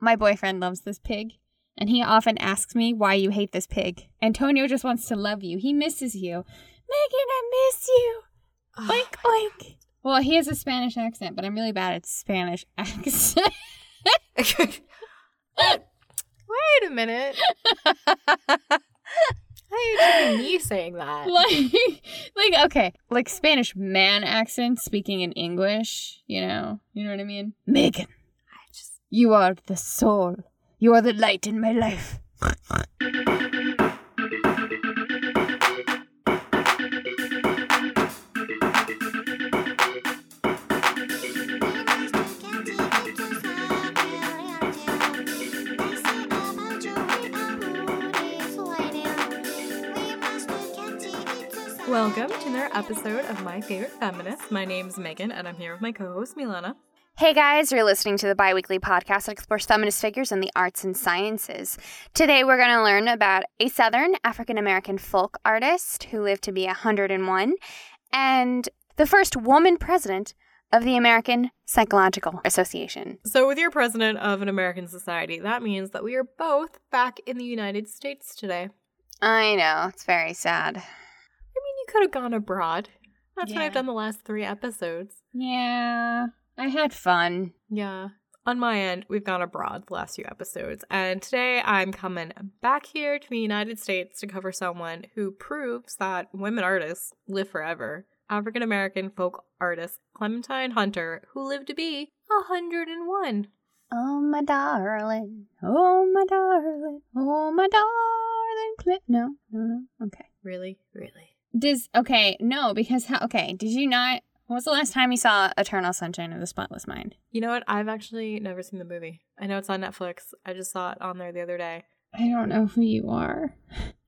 My boyfriend loves this pig, and he often asks me why you hate this pig. Antonio just wants to love you. He misses you. Megan, I miss you. Oink, oink. Well, he has a Spanish accent, but I'm really bad at Spanish accent. Wait a minute. How are you me saying that? like, like, okay, like Spanish man accent speaking in English, you know? You know what I mean? Megan, you are the soul. You are the light in my life. Welcome to another episode of My Favorite Feminist. My name's Megan, and I'm here with my co-host Milana. Hey guys, you're listening to the biweekly podcast that explores feminist figures in the arts and sciences. Today we're going to learn about a Southern African American folk artist who lived to be 101 and the first woman president of the American Psychological Association. So, with your president of an American society, that means that we are both back in the United States today. I know, it's very sad. I mean, you could have gone abroad. That's what I've done the last three episodes. Yeah, I had fun. Yeah. On my end, we've gone abroad the last few episodes, and today I'm coming back here to the United States to cover someone who proves that women artists live forever. African American folk artist Clementine Hunter, who lived to be 101. Oh, my darling. Oh, my darling. Oh, my darling. Clip. No, no, no. Okay. Really? Really? Does okay? No, because how? Okay, did you not? When was the last time you saw Eternal Sunshine of the Spotless Mind? You know what? I've actually never seen the movie. I know it's on Netflix. I just saw it on there the other day. I don't know who you are.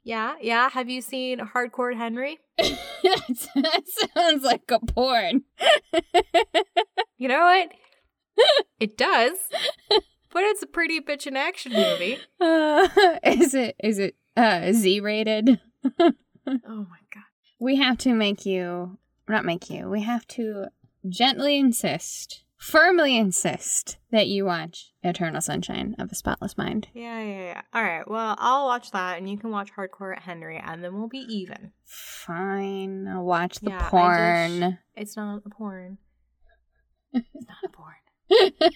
Yeah, yeah. Have you seen Hardcore Henry? that sounds like a porn. You know what? it does. But it's a pretty bitchin' action movie. Uh, is it? Is it uh, Z rated? Oh my god. We have to make you, not make you. We have to gently insist, firmly insist that you watch Eternal Sunshine of the Spotless Mind. Yeah, yeah, yeah. All right. Well, I'll watch that, and you can watch Hardcore Henry, and then we'll be even. Fine, I'll watch the Yeah, porn. It's not a porn. It's not a porn.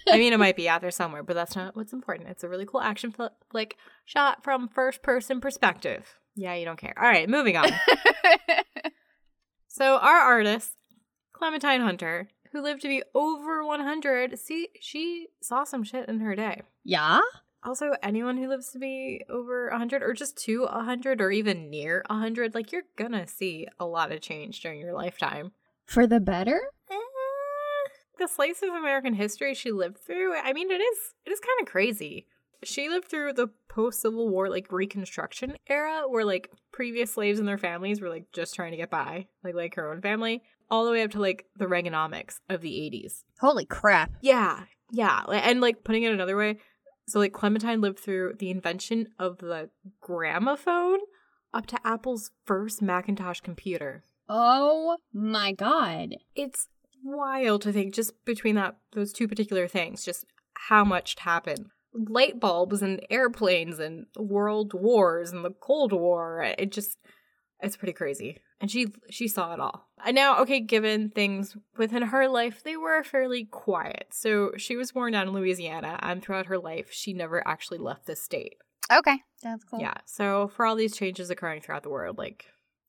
I mean, it might be out there somewhere, but that's not what's important. It's a really cool action fl- flick shot from first person perspective. Yeah, you don't care. All right, moving on. so, our artist, Clementine Hunter, who lived to be over 100, see, she saw some shit in her day. yeah? Also, anyone who lives to be over 100 or just to 100 or even near 100, like you're gonna see a lot of change during your lifetime. For the better? Eh, the slice of American history she lived through, I mean, it is it is kind of crazy. She lived through the post Civil War like Reconstruction era, where like previous slaves and their families were like just trying to get by, like like her own family, all the way up to like the Reaganomics of the 80s. Holy crap. Yeah, yeah, and like putting it another way, so like Clementine lived through the invention of the gramophone up to Apple's first Macintosh computer. Oh my god. It's wild to think just between that those two particular things, just how much happened. Light bulbs and airplanes and world wars and the Cold War. It just it's pretty crazy. And she she saw it all. And now, okay, given things within her life, they were fairly quiet. So she was born down in Louisiana, and throughout her life, she never actually left the state. Okay, that's cool. Yeah. So for all these changes occurring throughout the world, like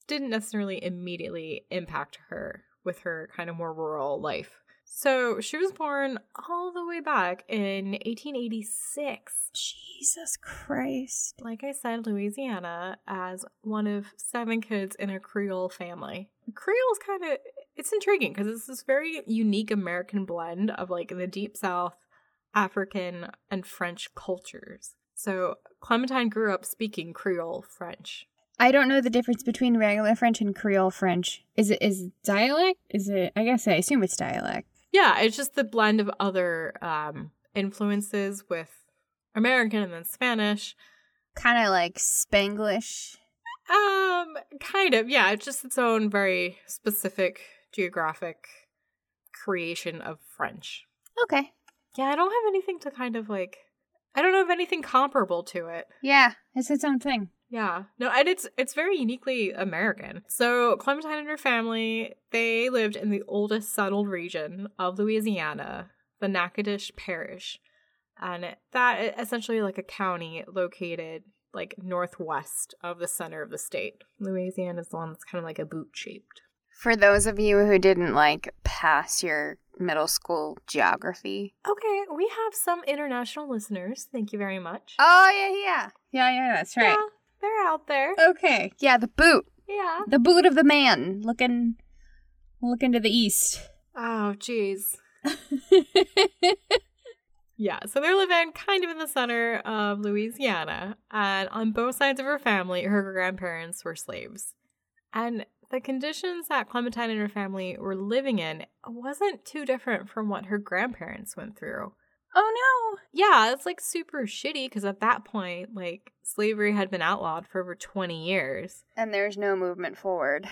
didn't necessarily immediately impact her with her kind of more rural life. So she was born all the way back in 1886. Jesus Christ. Like I said, Louisiana as one of seven kids in a Creole family. Creole is kind of it's intriguing because it's this very unique American blend of like the deep south, African and French cultures. So Clementine grew up speaking Creole French. I don't know the difference between regular French and Creole French. Is it is dialect? Is it I guess I assume it's dialect. Yeah, it's just the blend of other um influences with American and then Spanish. Kind of like Spanglish. Um kind of. Yeah, it's just its own very specific geographic creation of French. Okay. Yeah, I don't have anything to kind of like I don't know of anything comparable to it. Yeah, it's its own thing. Yeah. No, and it's it's very uniquely American. So Clementine and her family, they lived in the oldest settled region of Louisiana, the Natchitoches Parish. And that essentially like a county located like northwest of the center of the state. Louisiana is the one that's kind of like a boot shaped. For those of you who didn't like pass your middle school geography. Okay, we have some international listeners. Thank you very much. Oh, yeah, yeah. Yeah, yeah, that's right. Yeah, they're out there. Okay. Yeah, the boot. Yeah. The boot of the man looking looking to the east. Oh, jeez. Yeah, so they're living kind of in the center of Louisiana, and on both sides of her family, her grandparents were slaves. And the conditions that Clementine and her family were living in wasn't too different from what her grandparents went through. Oh no. Yeah, it's like super shitty because at that point, like, slavery had been outlawed for over 20 years. And there's no movement forward.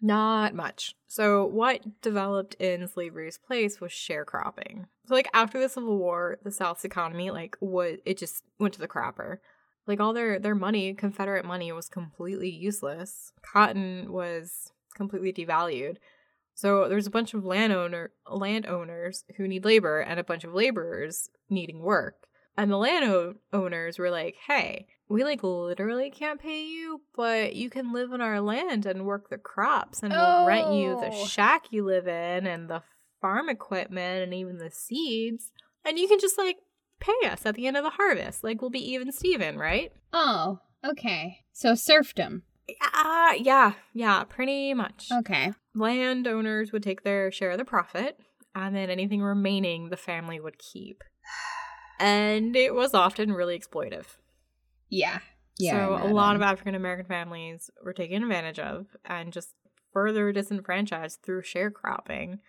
Not much. So, what developed in slavery's place was sharecropping. So, like after the Civil War, the South's economy, like, was it just went to the crapper. Like all their their money, Confederate money, was completely useless. Cotton was completely devalued. So there's a bunch of landowner landowners who need labor and a bunch of laborers needing work. And the landowners were like, "Hey, we like literally can't pay you, but you can live on our land and work the crops and we'll rent you the Oh. shack you live in and the farm equipment and even the seeds. And you can just like pay us at the end of the harvest. Like we'll be even Steven, right? Oh, okay. So serfdom. Ah, yeah, yeah, pretty much. Okay. Landowners would take their share of the profit, and then anything remaining the family would keep. And it was often really exploitive. Yeah. Yeah. so a lot of African American families were taken advantage of and just further disenfranchised through sharecropping.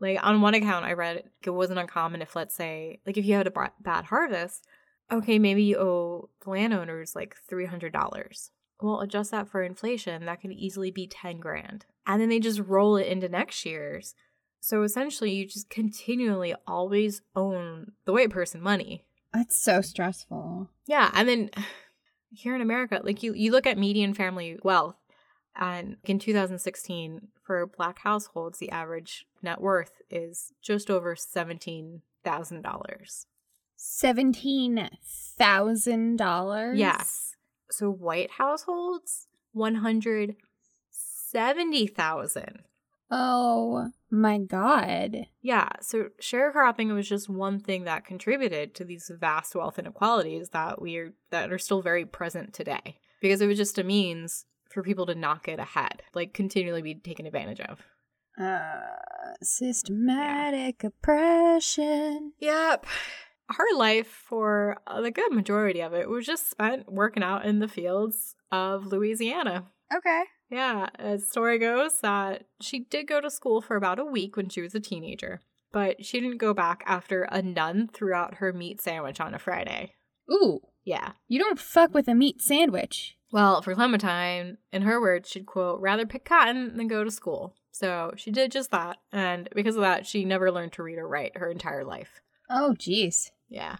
Like on one account, I read it wasn't uncommon if, let's say, like if you had a bad harvest, okay, maybe you owe the landowners like three hundred dollars. Well, adjust that for inflation, that could easily be ten grand, and then they just roll it into next year's. So essentially, you just continually always own the white person money. That's so stressful. Yeah, and then here in America, like you you look at median family wealth and in 2016 for black households the average net worth is just over $17,000. Seventeen thousand dollars. Yes. So white households 170,000. Oh my god. Yeah, so sharecropping was just one thing that contributed to these vast wealth inequalities that we are that are still very present today. Because it was just a means for people to not get ahead, like continually be taken advantage of. Uh, systematic oppression. Yep. Her life for uh, the good majority of it was just spent working out in the fields of Louisiana. Okay. Yeah, as story goes that she did go to school for about a week when she was a teenager, but she didn't go back after a nun threw out her meat sandwich on a Friday. Ooh, Yeah. you don't fuck with a meat sandwich. Well, for Clementine, in her words, she'd quote, rather pick cotton than go to school. So she did just that, and because of that, she never learned to read or write her entire life. Oh, jeez. Yeah.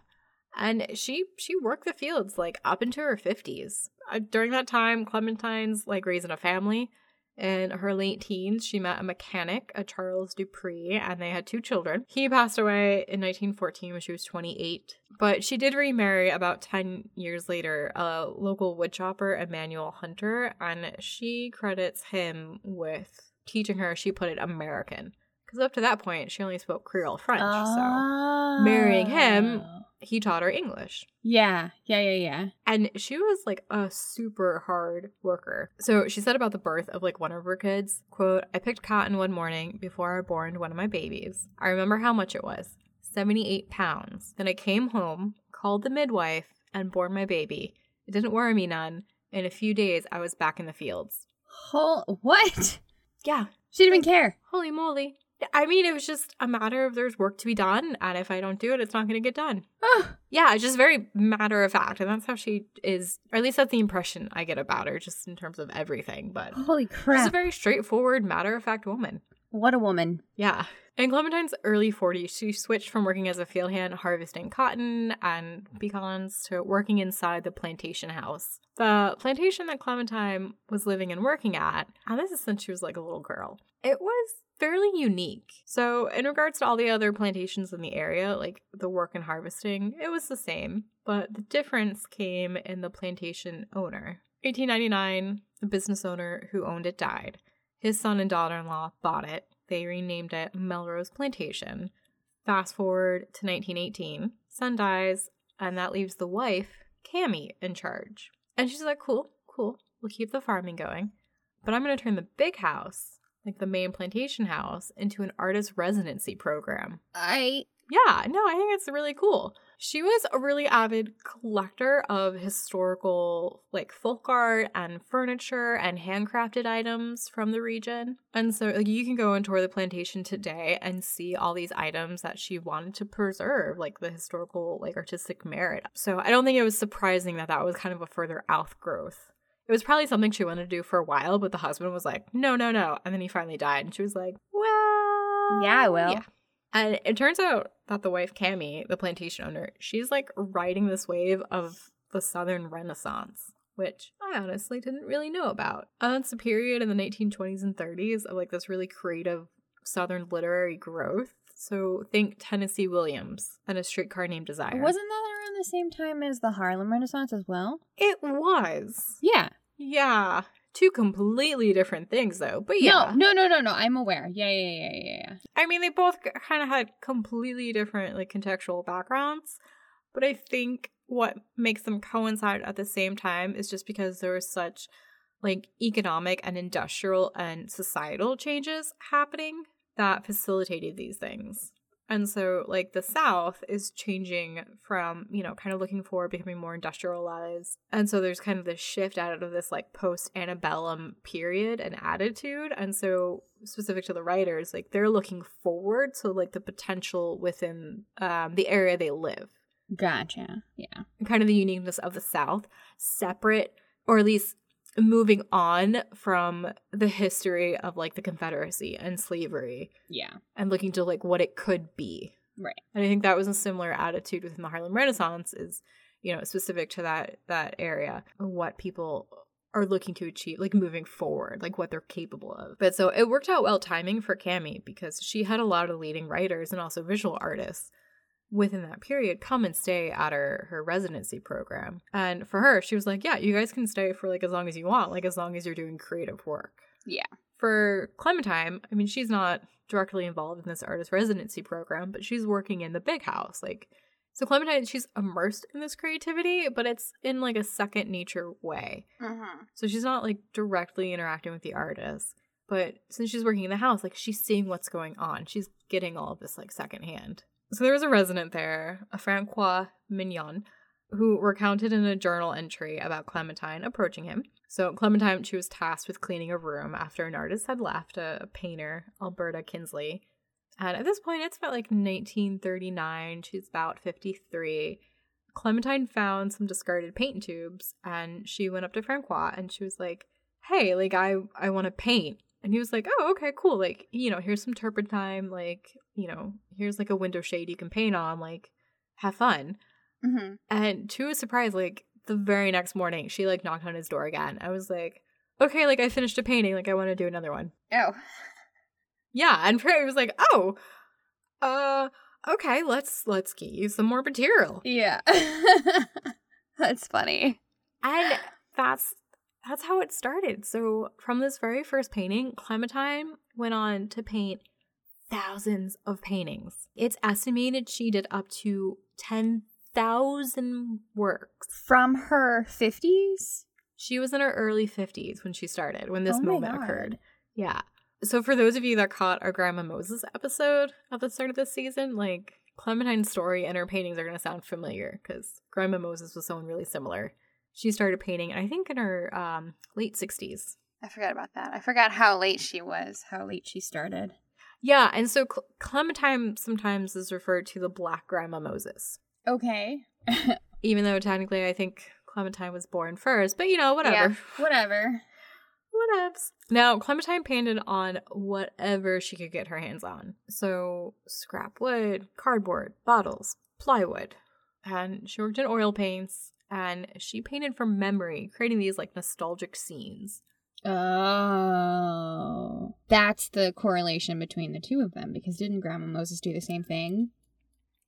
And she she worked the fields like up into her 50s. Uh, during that time, Clementine's like raising a family. In her late teens, she met a mechanic, a Charles Dupree, and they had two children. He passed away in 1914 when she was 28. But she did remarry about 10 years later, a local woodchopper, Emmanuel Hunter, and she credits him with teaching her, she put it, American. Because up to that point, she only spoke Creole French. So marrying him- Oh. he taught her English. Yeah, yeah, yeah, yeah. And she was like a super hard worker. So she said about the birth of like one of her kids, quote, I picked cotton one morning before I born one of my babies. I remember how much it was. 78 pounds. Then I came home, called the midwife, and born my baby. It didn't worry me none. In a few days I was back in the fields. Whole what? Yeah. She didn't even care. Holy moly. I mean, it was just a matter of there's work to be done, and if I don't do it, it's not going to get done. Oh, Yeah, it's just very matter of fact, and that's how she is, or at least that's the impression I get about her, just in terms of everything. But holy crap, she's a very straightforward, matter of fact woman. What a woman. Yeah. In Clementine's early 40s, she switched from working as a field hand harvesting cotton and pecans to working inside the plantation house. The plantation that Clementine was living and working at, and this is since she was like a little girl, it was fairly unique. So, in regards to all the other plantations in the area, like the work and harvesting, it was the same, but the difference came in the plantation owner. 1899, the business owner who owned it died. His son and daughter in law bought it. They renamed it Melrose Plantation. Fast forward to 1918, son dies, and that leaves the wife, Cammie, in charge. And she's like, cool, cool, we'll keep the farming going. But I'm to turn the big house, like the main plantation house, into an artist residency program. I Yeah, no, I think it's really cool. She was a really avid collector of historical, like folk art and furniture and handcrafted items from the region. And so, like, you can go and tour the plantation today and see all these items that she wanted to preserve, like the historical, like artistic merit. So, I don't think it was surprising that that was kind of a further outgrowth. It was probably something she wanted to do for a while, but the husband was like, no, no, no. And then he finally died, and she was like, well, Yeah, I will. and it turns out that the wife, Cammie, the plantation owner, she's like riding this wave of the Southern Renaissance, which I honestly didn't really know about. And it's a period in the 1920s and 30s of like this really creative Southern literary growth. So think Tennessee Williams and a streetcar named Desire. wasn't that the same time as the Harlem Renaissance as well? it was. Yeah. Yeah. Two completely different things though. But yeah. No, no, no, no, no. I'm aware. Yeah, yeah, yeah, yeah, yeah. I mean, they both kind of had completely different like contextual backgrounds, but I think what makes them coincide at the same time is just because there was such like economic and industrial and societal changes happening that facilitated these things. And so, like, the South is changing from, you know, kind of looking forward, becoming more industrialized. And so, there's kind of this shift out of this, like, post antebellum period and attitude. And so, specific to the writers, like, they're looking forward to, like, the potential within um, the area they live Gotcha. Yeah. and kind of the uniqueness of the South, separate, or at least moving on from the history of, like, the Confederacy and slavery Yeah. and looking to like what it could be. Right. And I think that was a similar attitude within the Harlem Renaissance is, you know, specific to that that area, what people are looking to achieve, like moving forward, like what they're capable of. But so it worked out well timing for Cammie because she had a lot of leading writers and also visual artists within that period come and stay at her her residency program. And for her, she was like, Yeah, you guys can stay for like as long as you want, like as long as you're doing creative work Yeah. for Clementine, I mean, she's not directly involved in this artist residency program, but she's working in the big house. Like, so Clementine, she's immersed in this creativity, but it's in like a second nature way. Mm-hmm. So she's not like directly interacting with the artist, but since she's working in the house, like she's seeing what's going on. She's getting all of this like secondhand. So there was a resident there, a Francois Mignon, who recounted in a journal entry about Clementine approaching him. So Clementine, she was tasked with cleaning a room after an artist had left, a, painter, Alberta Kinsey. And at this point, it's about like 1939. She's about 53. Clementine found some discarded paint tubes and she went up to Francois and she was like, Hey, like I I want to paint. And he was like, Oh, okay, cool. Like, you know, here's some turpentine, like, you know, here's like a window shade you can paint on, like, have fun. Mm-hmm. And to his surprise, like the very next morning, she like knocked on his door again. I was like, Okay, like I finished a painting, like I want to do another one. Oh. Yeah, and Prairie was like, "Oh, uh, okay, let's let's get you some more material." Yeah. That's funny. And that's that's how it started. So from this very first painting, Clementine went on to paint thousands of paintings. It's estimated she did up to ten thousand works. From her 50s? She was in her early fifties when she started, when this Oh moment God. occurred. Yeah. So for those of you that caught our Grandma Moses episode at the start of this season, like Clementine's story and her paintings are going to sound familiar because Grandma Moses was someone really similar. She started painting, I think, in her um, late 60s. I forgot about that. I forgot how late she was, how late she started. Yeah, and so Cle- Clementine sometimes is referred to the Black Grandma Moses, Okay. even though technically I think Clementine was born first, but you know, whatever. Yeah, whatever. Whatevs. Now, Clementine painted on whatever she could get her hands on. So, scrap wood, cardboard, bottles, plywood. And she worked in oil paints and she painted from memory, creating these like nostalgic scenes. Oh. That's the correlation between the two of them because didn't Grandma Moses do the same thing?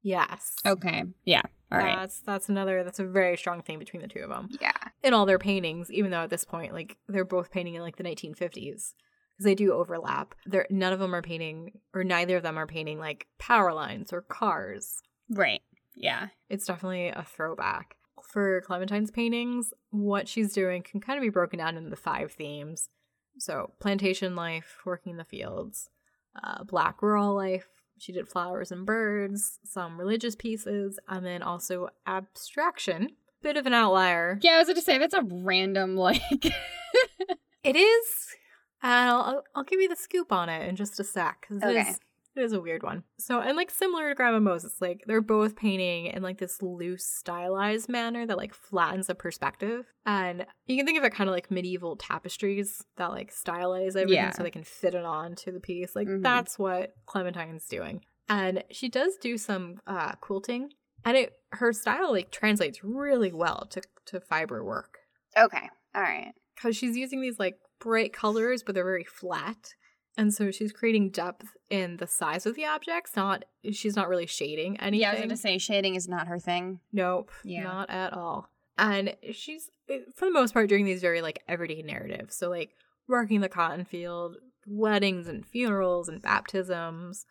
Yes. Okay. Yeah. All right. That's that's another that's a very strong thing between the two of them. Yeah. In all their paintings, even though at this point like they're both painting in like the 1950s because they do overlap. They're none of them are painting or neither of them are painting like power lines or cars. Right. Yeah. It's definitely a throwback. For Clementine's paintings, what she's doing can kind of be broken down into the five themes. So, plantation life, working in the fields, uh, black rural life, she did flowers and birds, some religious pieces, and then also abstraction. Bit of an outlier. Yeah, I was going to say that's a random like. it is. And I'll, I'll give you the scoop on it in just a sec. Okay. Is, it is a weird one. So, and like similar to Grandma Moses, like they're both painting in like this loose, stylized manner that like flattens the perspective. And you can think of it kind of like medieval tapestries that like stylize everything Yeah. so they can fit it on to the piece. Like Mhm. that's what Clementine's doing. And she does do some uh, quilting. And it her style like translates really well to, to fiber work okay. All right. because she's using these like bright colors, but they're very flat. And so she's creating depth in the size of the objects. Not she's not really shading anything. Yeah, I was to say shading is not her thing. nope, Yeah. not at all. And she's eh, for the most part doing these very like everyday narratives. So like working the cotton field, weddings and funerals and baptisms,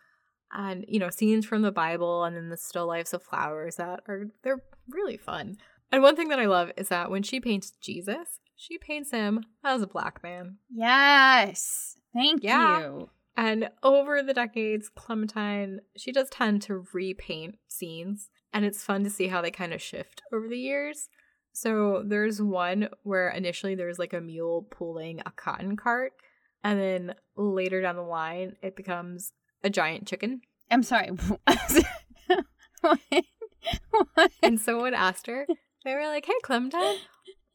and you know scenes from the Bible, and then the still lifes of flowers that are they're really fun. And one thing that I love is that when she paints Jesus, she paints him as a black man. Yes. Thank Yeah. you. And over the decades, Clementine, she does tend to repaint scenes, and it's fun to see how they kind of shift over the years. So there's one where initially there's like a mule pulling a cotton cart, and then later down the line, it becomes a giant chicken. I'm sorry. what? What? And someone asked her, they were like, Hey, Clementine,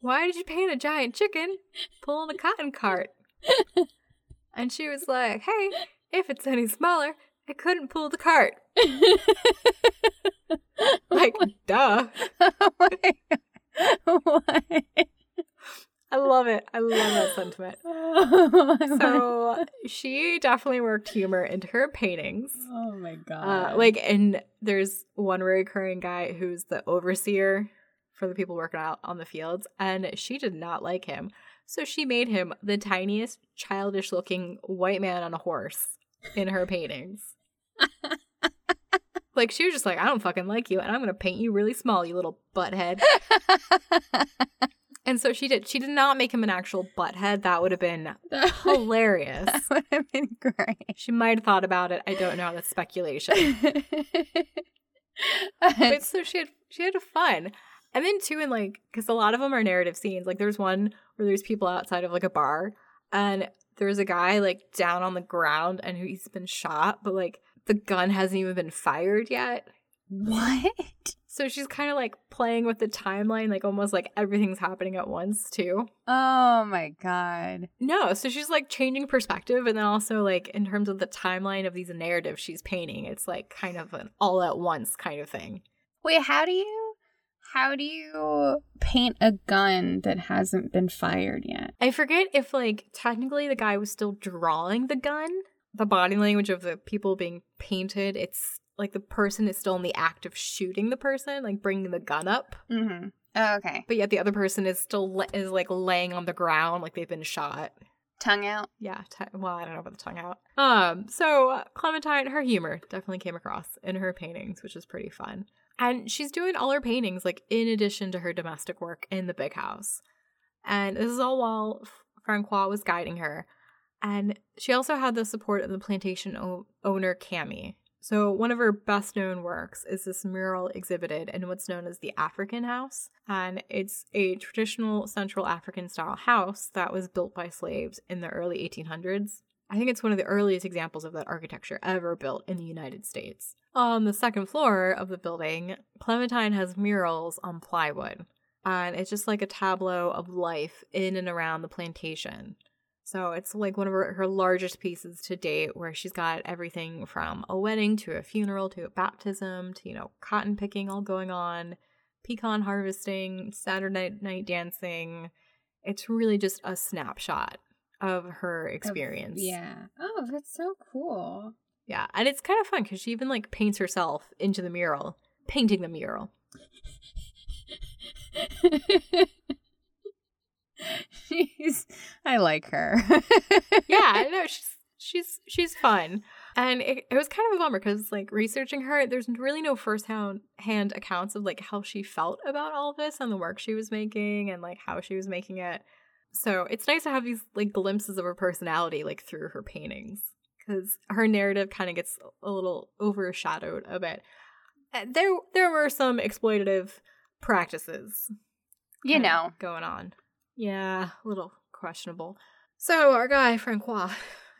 why did you paint a giant chicken pulling a cotton cart? And she was like, Hey, if it's any smaller, I couldn't pull the cart. Like, duh. What? I love it. I love that sentiment. Oh So she definitely worked humor into her paintings. Oh my god. Uh, like, and there's one recurring guy who's the overseer for the people working out on the fields, and she did not like him. So she made him the tiniest, childish looking white man on a horse in her paintings. like, she was just like, I don't fucking like you, and I'm gonna paint you really small, you little butthead. And so she did. She did not make him an actual butthead. That would have been hilarious. that would have been great. She might have thought about it. I don't know. That's speculation. but so she had she had fun and then too in like because a lot of them are narrative scenes like there's one where there's people outside of like a bar and there's a guy like down on the ground and he's been shot but like the gun hasn't even been fired yet what? so she's kind of like playing with the timeline like almost like everything's happening at once too Oh my god. no so she's like changing perspective and then also like in terms of the timeline of these narratives she's painting it's like kind of an all at once kind of thing Wait, how do you how do you paint a gun that hasn't been fired yet? I forget if like technically the guy was still drawing the gun. The body language of the people being painted, it's like the person is still in the act of shooting the person, like bringing the gun up, Mm-hmm. Oh, okay. but yet the other person is still la- is like laying on the ground like they've been shot. Tongue out. Yeah, t- well, I don't know about the tongue out. Um, so Clementine, her humor definitely came across in her paintings, which is pretty fun. And she's doing all her paintings like in addition to her domestic work in the big house. And this is all while Francois was guiding her. And she also had the support of the plantation o- owner Cammie. So one of her best known works is this mural exhibited in what's known as the African House, and it's a traditional Central African style house that was built by slaves in the early 1800s. I think it's one of the earliest examples of that architecture ever built in the United States. On the second floor of the building, Clementine has murals on plywood, and it's just like a tableau of life in and around the plantation. So it's like one of her, her largest pieces to date, where she's got everything from a wedding to a funeral to a baptism to, you know, cotton picking all going on, pecan harvesting, Saturday night dancing. It's really just a snapshot of her experience. Yeah. Oh, that's so cool. Yeah. And it's kind of fun because she even like paints herself into the mural, painting the mural. she's I like her. yeah, I know she's she's she's fun. And it, it was kind of a bummer because like researching her, there's really no first hand hand accounts of like how she felt about all of this and the work she was making and like how she was making it. So it's nice to have these like glimpses of her personality like through her paintings because her narrative kind of gets a little overshadowed a bit. Uh, There there were some exploitative practices you know. going on. Yeah, a little questionable. So our guy Francois,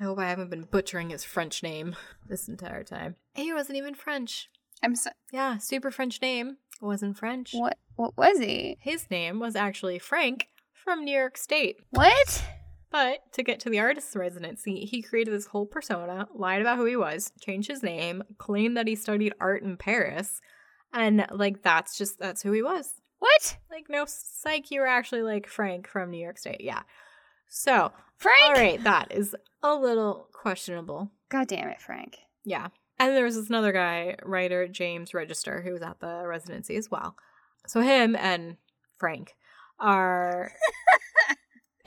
I hope I haven't been butchering his French name this entire time. He wasn't even French. I'm so Yeah, super French name. Wasn't French. what what was he? His name was actually Frank from New York State. What? But to get to the artist's residency, he created this whole persona, lied about who he was, changed his name, claimed that he studied art in Paris, and like that's just that's who he was. What? Like, no, psych, you were actually like Frank from New York State. Yeah. So, Frank? all right, that is a little questionable. God damn it, Frank. Yeah. And there was this another guy, writer James Register, who was at the residency as well. So, him and Frank are.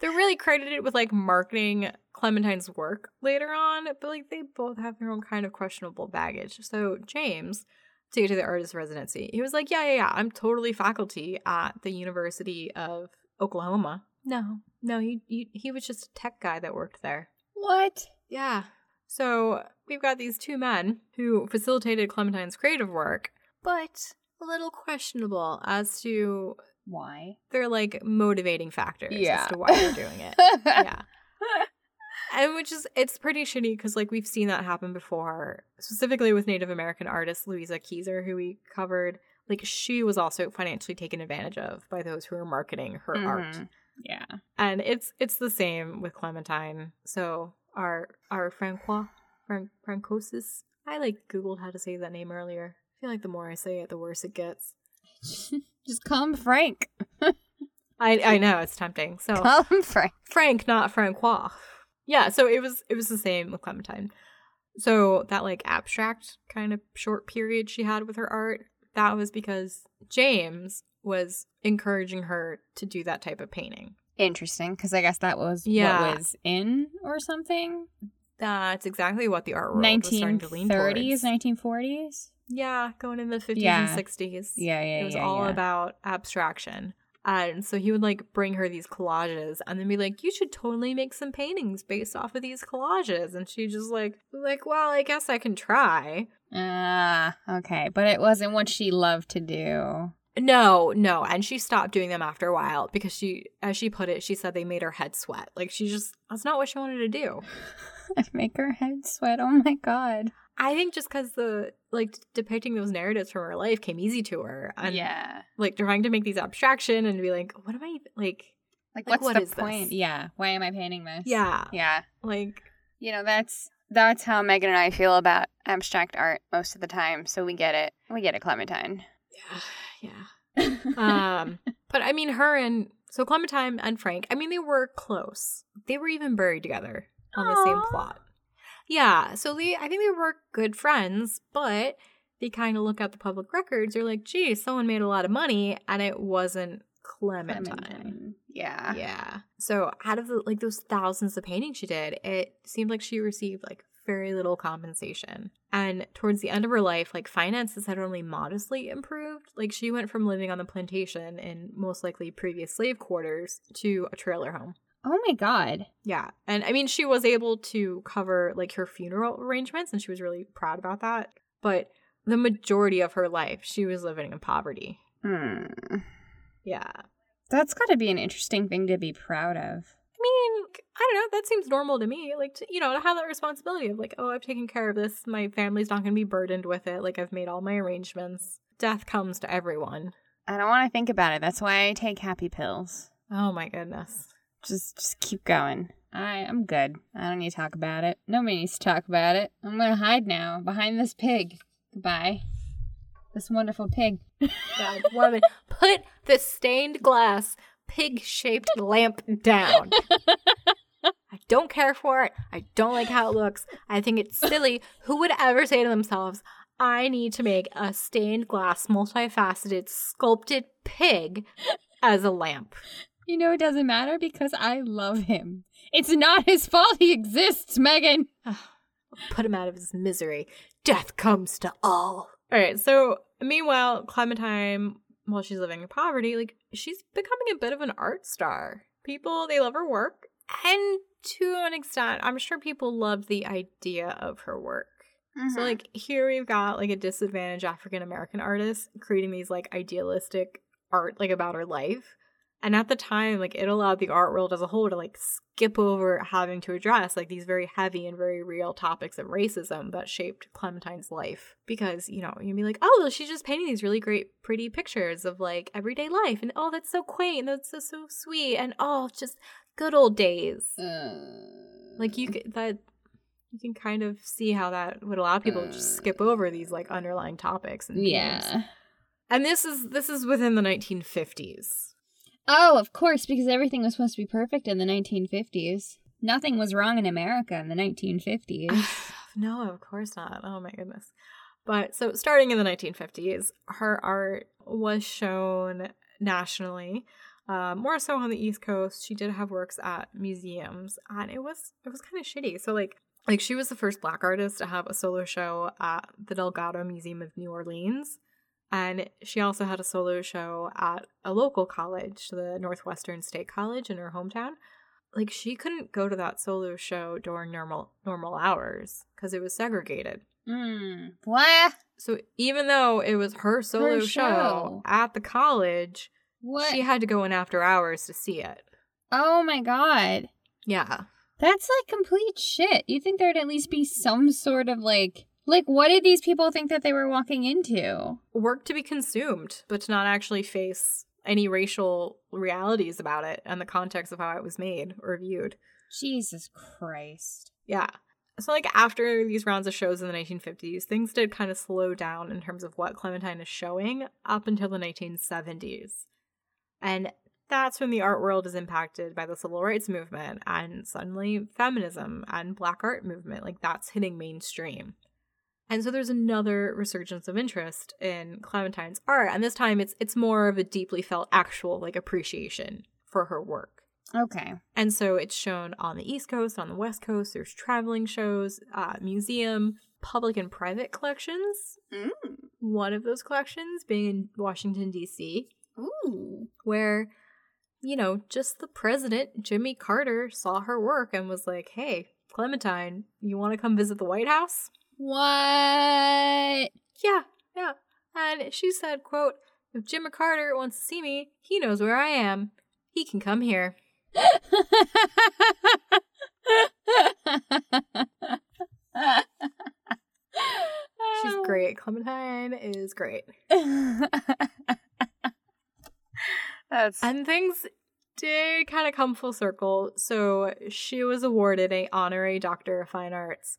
They're really credited with like marketing Clementine's work later on, but like they both have their own kind of questionable baggage. So, James, to get to the artist residency, he was like, Yeah, yeah, yeah, I'm totally faculty at the University of Oklahoma. No, no, he, he, he was just a tech guy that worked there. What? Yeah. So we've got these two men who facilitated Clementine's creative work, but a little questionable as to Why? they're like motivating factors Yeah. as to why they're doing it. yeah. And which is it's pretty shitty because like we've seen that happen before, specifically with Native American artist Louisa Keyser, who we covered. Like she was also financially taken advantage of by those who were marketing her art. Mhm. Yeah. And it's it's the same with Clementine. So our our Francois Fran- Francosis. I like googled how to say that name earlier. Feel like the more I say it, the worse it gets. Just call him Frank. I I know it's tempting. So Call him Frank. Frank, not Francois. Yeah, so it was it was the same with Clementine. So that like abstract kind of short period she had with her art, that was because James was encouraging her to do that type of painting. Interesting, because I guess that was Yeah. what was in or something. That's exactly what the art world was starting to lean 1930s, towards. 1940s. Yeah, going in the 50s Yeah. and 60s. Yeah, yeah, It was yeah, all yeah. about abstraction. And so he would like bring her these collages and then be like, You should totally make some paintings based off of these collages. And she just like like, Well, I guess I can try. Ah, okay, but it wasn't what she loved to do. No, no. And she stopped doing them after a while because she as she put it, she said they made her head sweat. Like she just that's not what she wanted to do. Make her head sweat. Oh my god. I think just because the like depicting those narratives from her life came easy to her. And yeah. like trying to make these abstraction and be like, what am I like Like, Like, what's what the is this? point? Yeah. Why am I painting this? Yeah. Yeah. Like You know, that's that's how Megan and I feel about abstract art most of the time. So we get it. We get it, Clementine. yeah. Yeah. um but I mean her and so Clementine and Frank, I mean they were close. They were even buried together on the same plot. Yeah, so they I think they were good friends, but they kind of look at the public records, they're like, gee, someone made a lot of money and it wasn't Clementine. Yeah. Yeah. So out of the like those thousands of paintings she did, it seemed like she received like very little compensation. And towards the end of her life, like finances had only modestly improved. Like she went from living on the plantation in most likely previous slave quarters to a trailer home. Oh my god. Yeah. And I mean she was able to cover like her funeral arrangements and she was really proud about that. But the majority of her life she was living in poverty. Hmm. Yeah. That's got to be an interesting thing to be proud of. I mean, I don't know. That seems normal to me. Like, to, you know, to have that responsibility of like, oh, I've taken care of this. My family's not going to be burdened with it. Like, I've made all my arrangements. Death comes to everyone. I don't want to think about it. That's why I take happy pills. Oh my goodness. Just just keep going. I I'm good. I don't need to talk about it. Nobody needs to talk about it. I'm gonna hide now behind this pig. Goodbye. This wonderful pig. God, woman, put the stained glass pig shaped lamp down. I don't care for it. I don't like how it looks. I think it's silly. Who would ever say to themselves, I need to make a stained glass, multifaceted, sculpted pig as a lamp? You know it doesn't matter because I love him. It's not his fault he exists, Megan. Put him out of his misery. Death comes to all. All right, so meanwhile, Clementine, while she's living in poverty, like she's becoming a bit of an art star. People, they love her work. And to an extent, I'm sure people love the idea of her work. So mm-hmm. like here we've got like a disadvantaged African American artist creating these like idealistic art like about her life. And at the time, like it allowed the art world as a whole to like skip over having to address like these very heavy and very real topics of racism that shaped Clementine's life. Because, you know, you'd be like, oh, she's just painting these really great, pretty pictures of like everyday life. And oh, that's so quaint. And that's so, so sweet. And oh, just good old days. Uh. Like you could, that, you can kind of see how that would allow people to just skip uh. over these like underlying topics and themes. Yeah. And this is this is within the 1950s. Oh, of course, because everything was supposed to be perfect in the 1950s. Nothing was wrong in America in the 1950s. no, of course not. Oh my goodness. But so starting in the 1950s, her art was shown nationally. Uh, more so on the East Coast, she did have works at museums, and it was it was kind of shitty. So like like she was the first black artist to have a solo show at the Delgado Museum of New Orleans. And she also had a solo show at a local college, the Northwestern State College in her hometown. Like she couldn't go to that solo show during normal normal hours because it was segregated. Hmm. What? So even though it was her solo Her show. show. at the college, What? she had to go in after hours to see it. oh my god. Yeah. That's like complete shit. You think there'd at least be some sort of like like what did these people think that they were walking into? Work to be consumed, but to not actually face any racial realities about it and the context of how it was made or viewed. Jesus Christ. Yeah. So, like, after these rounds of shows in the 1950s, things did kind of slow down in terms of what Clementine is showing up until the 1970s. And that's when the art world is impacted by the civil rights movement and suddenly feminism and black art movement. Like, that's hitting mainstream. And so there's another resurgence of interest in Clementine's art, and this time it's it's more of a deeply felt actual like appreciation for her work. Okay. And so it's shown on the East Coast, on the West Coast. There's traveling shows, uh, museum, public and private collections. Mm. One of those collections being in Washington, D.C., Ooh. where, you know, just the president, Jimmy Carter, saw her work and was like, hey, Clementine, you want to come visit the White House? What? Yeah, yeah. And she said, quote, if Jimmy Carter wants to see me, he knows where I am. He can come here. She's great. Clementine is great. That's And things did kind of come full circle. So she was awarded a honorary Doctor of Fine Arts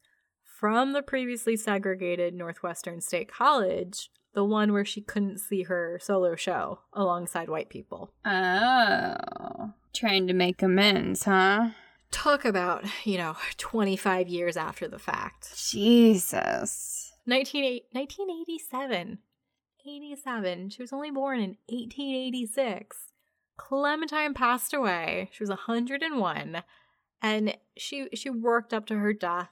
from the previously segregated Northwestern State College, the one where she couldn't see her solo show alongside white people. oh, trying to make amends, huh? Talk about, you know, 25 years after the fact. Jesus. 19, 1987. 87. She was only born in 1886. Clementine passed away. She was 101 and she she worked up to her death.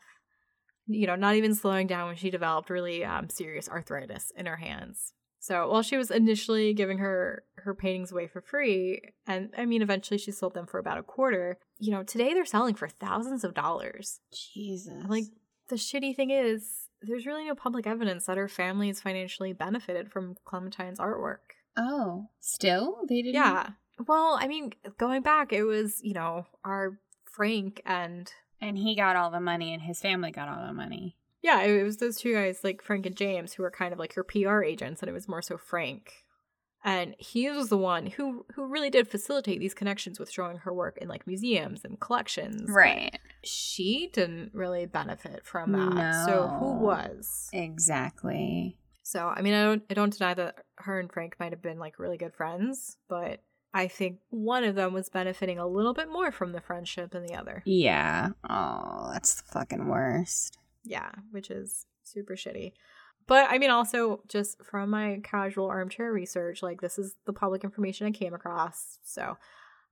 You know, not even slowing down when she developed really um, serious arthritis in her hands. So while she was initially giving her her paintings away for free, and I mean eventually she sold them for about a quarter. You know, today they're selling for thousands of dollars. Jesus. Like the shitty thing is, there's really no public evidence that her family has financially benefited from Clementine's artwork. oh, still they didn't. Yeah. Well, I mean, going back, it was, you know, our Frank and and he got all the money, and his family got all the money. yeah, it was those two guys, like Frank and James, who were kind of like her PR agents, and it was more so Frank. And he was the one who who really did facilitate these connections with showing her work in like museums and collections. Right. She didn't really benefit from that. So who was? Exactly. So I mean I don't I don't deny that her and Frank might have been like really good friends, but I think one of them was benefiting a little bit more from the friendship than the other. Yeah. Oh, that's the fucking worst. Yeah, which is super shitty. But I mean, also just from my casual armchair research, like this is the public information I came across. So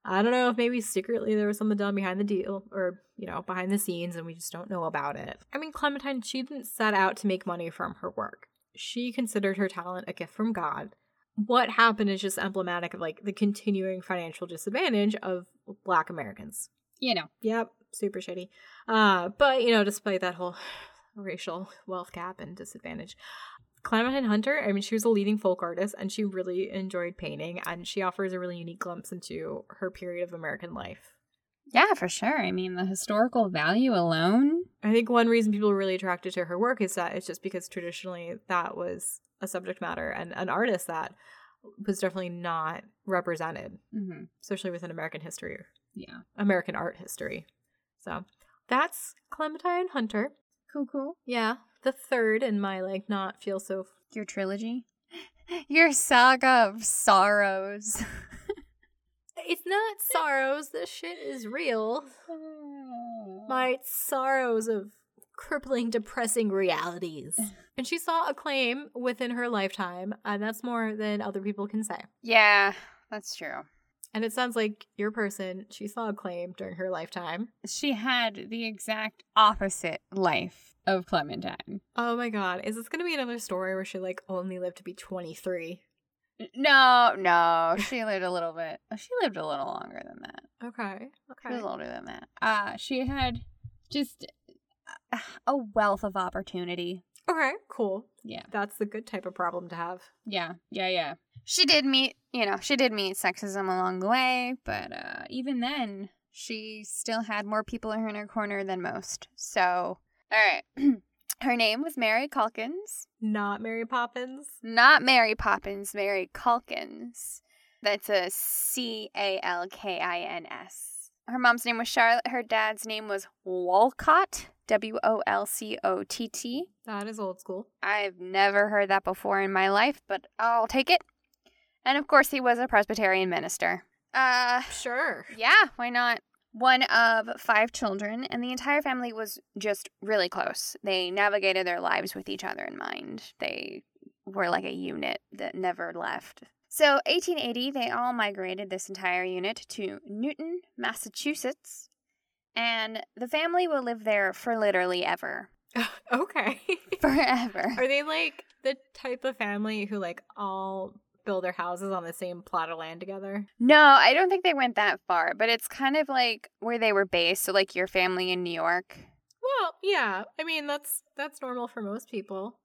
I don't know if maybe secretly there was something done behind the deal or, you know, behind the scenes and we just don't know about it. I mean, Clementine, she didn't set out to make money from her work. She considered her talent a gift from God. What happened is just emblematic of like the continuing financial disadvantage of black Americans. You know. Yep, super shitty. Uh, but you know, despite that whole racial wealth gap and disadvantage, Clementine Hunter, I mean, she was a leading folk artist and she really enjoyed painting and she offers a really unique glimpse into her period of American life. Yeah, for sure. I mean, the historical value alone. I think one reason people are really attracted to her work is that it's just because traditionally that was a subject matter and an artist that was definitely not represented, Mm-hmm. especially within American history Yeah. American art history. So that's Clementine Hunter. Cool, cool. Yeah, the third in my like not feel so. Your trilogy? Your saga of sorrows. It's not sorrows. This shit is real. Mm. My sorrows of crippling, depressing realities. And she saw acclaim within her lifetime, and that's more than other people can say. Yeah, that's true. And it sounds like your person, she saw acclaim during her lifetime. She had the exact opposite life of Clementine. Oh my god, is this gonna be another story where she like only lived to be 23? No, no, she lived a little bit. She lived a little longer than that. Okay, She was okay. older than that. Uh, she had just uh, a wealth of opportunity. Okay, cool. Yeah, That's the good type of problem to have. yeah, yeah, yeah. She did meet, you know, she did meet sexism along the way, but uh, even then, she still had more people in her corner than most. So, all right. her name was Mary Calkins. Not Mary Poppins. Not Mary Poppins, Mary Calkins. That's a C A L K I N S. Her mom's name was Charlotte. Her dad's name was Wolcott. W O L C O T T. That is old school. I've never heard that before in my life, but I'll take it. And of course, he was a Presbyterian minister. Uh, Sure. yeah, why not? One of five children, and the entire family was just really close. They navigated their lives with each other in mind. They were like a unit that never left. So, 1880, they all migrated this entire unit to Newton, Massachusetts, and the family will live there for literally ever. okay. Forever. Are they like the type of family who like all build their houses on the same plot of land together? No, I don't think they went that far, but it's kind of like where they were based. So, like your family in New York. Well, yeah. I mean, that's that's normal for most people.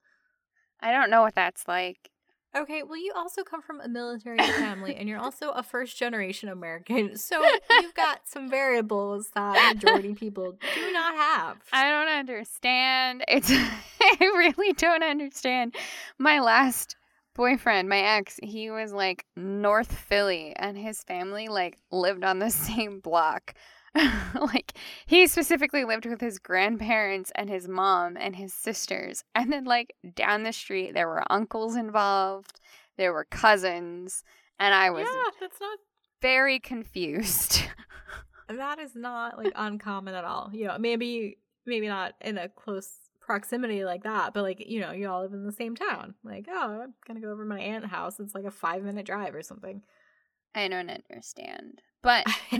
I don't know what that's like. Okay, well, you also come from a military family, and you're also a first generation American, so you've got some variables that majority people do not have. I don't understand. It's I really don't understand. My last boyfriend, my ex, he was like North Philly and his family like lived on the same block. like he specifically lived with his grandparents and his mom and his sisters. And then like down the street there were uncles involved, there were cousins, and I was yeah, that's not very confused. that is not like uncommon at all. You know, maybe maybe not in a close proximity like that, but like you know, you all live in the same town. Like, oh, I'm gonna go over to my aunt's house. It's like a five minute drive or something. I don't understand. But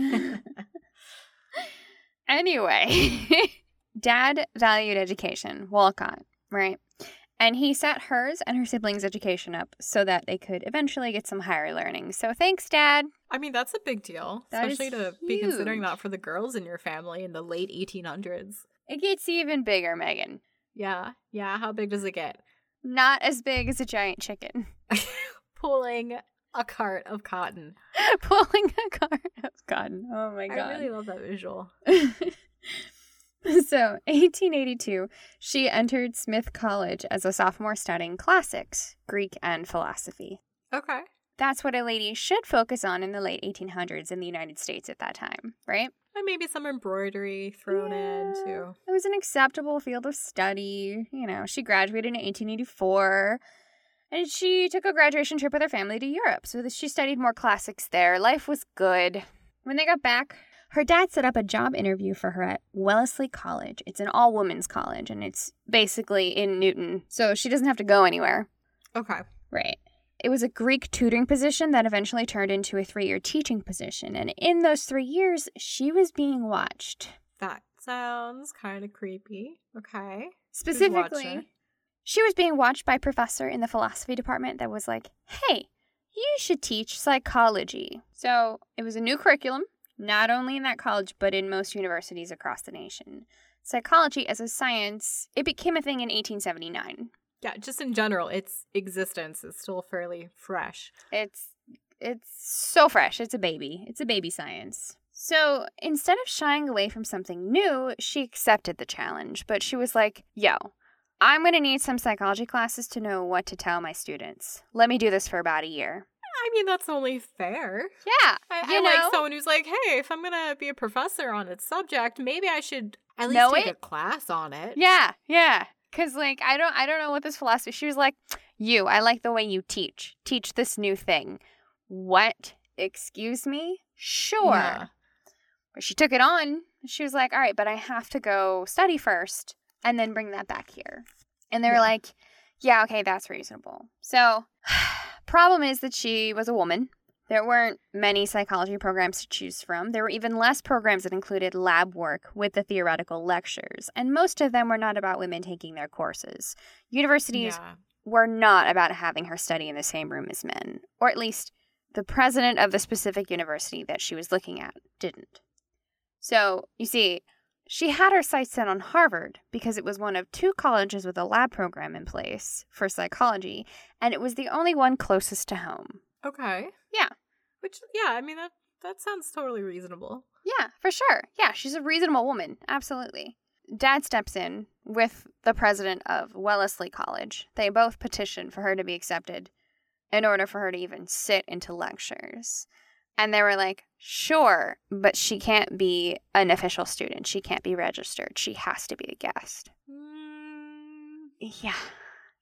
Anyway, dad valued education, Wolcott, right? And he set hers and her siblings' education up so that they could eventually get some higher learning. So thanks, Dad. I mean, that's a big deal, That especially to be considering that for the girls in your family in the late 1800s. It gets even bigger, Megan. Yeah, yeah. How big does it get? Not as big as a giant chicken. Pulling a cart of cotton. Pulling a cart of cotton. Oh my god. I really love that visual. so, 1882, she entered Smith College as a sophomore studying classics, Greek, and philosophy. Okay. that's what a lady should focus on in the late 1800s in the United States at that time, right? Maybe some embroidery thrown in too. It was an acceptable field of study. You know, she graduated in 1884 and she took a graduation trip with her family to Europe. So she studied more classics there. Life was good. When they got back, her dad set up a job interview for her at Wellesley College. It's an all women's college and it's basically in Newton. So she doesn't have to go anywhere. Okay. Right. It was a Greek tutoring position that eventually turned into a three year teaching position. And in those three years, she was being watched. That sounds kind of creepy. Okay. Specifically, she was being watched by a professor in the philosophy department that was like, hey, you should teach psychology. So it was a new curriculum, not only in that college, but in most universities across the nation. Psychology as a science, it became a thing in 1879. Yeah, just in general, its existence is still fairly fresh. It's it's so fresh. It's a baby. It's a baby science. So instead of shying away from something new, she accepted the challenge, but she was like, yo, I'm going to need some psychology classes to know what to tell my students. Let me do this for about a year. I mean, that's only fair. Yeah. I, you I know? like someone who's like, hey, if I'm gonna be a professor on its subject, maybe I should at least Know take it? a class on it. Yeah, yeah. Cause like I don't I don't know what this philosophy. She was like, "You, I like the way you teach. Teach this new thing." What? Excuse me? Sure. Yeah. But she took it on. She was like, "All right, but I have to go study first and then bring that back here." And they were Yeah. like, "Yeah, okay, that's reasonable." So, problem is that she was a woman. There weren't many psychology programs to choose from. There were even less programs that included lab work with the theoretical lectures, and most of them were not about women taking their courses. Universities Yeah. were not about having her study in the same room as men, or at least the president of the specific university that she was looking at didn't. So, you see, she had her sights set on Harvard because it was one of two colleges with a lab program in place for psychology, and it was the only one closest to home. Okay. Yeah. Which, yeah, I mean that that sounds totally reasonable. Yeah, for sure. Yeah, she's a reasonable woman. Absolutely. Dad steps in with the president of Wellesley College. They both petition for her to be accepted in order for her to even sit into lectures. And they were like, sure, but she can't be an official student. She can't be registered. She has to be a guest. Mm, Yeah.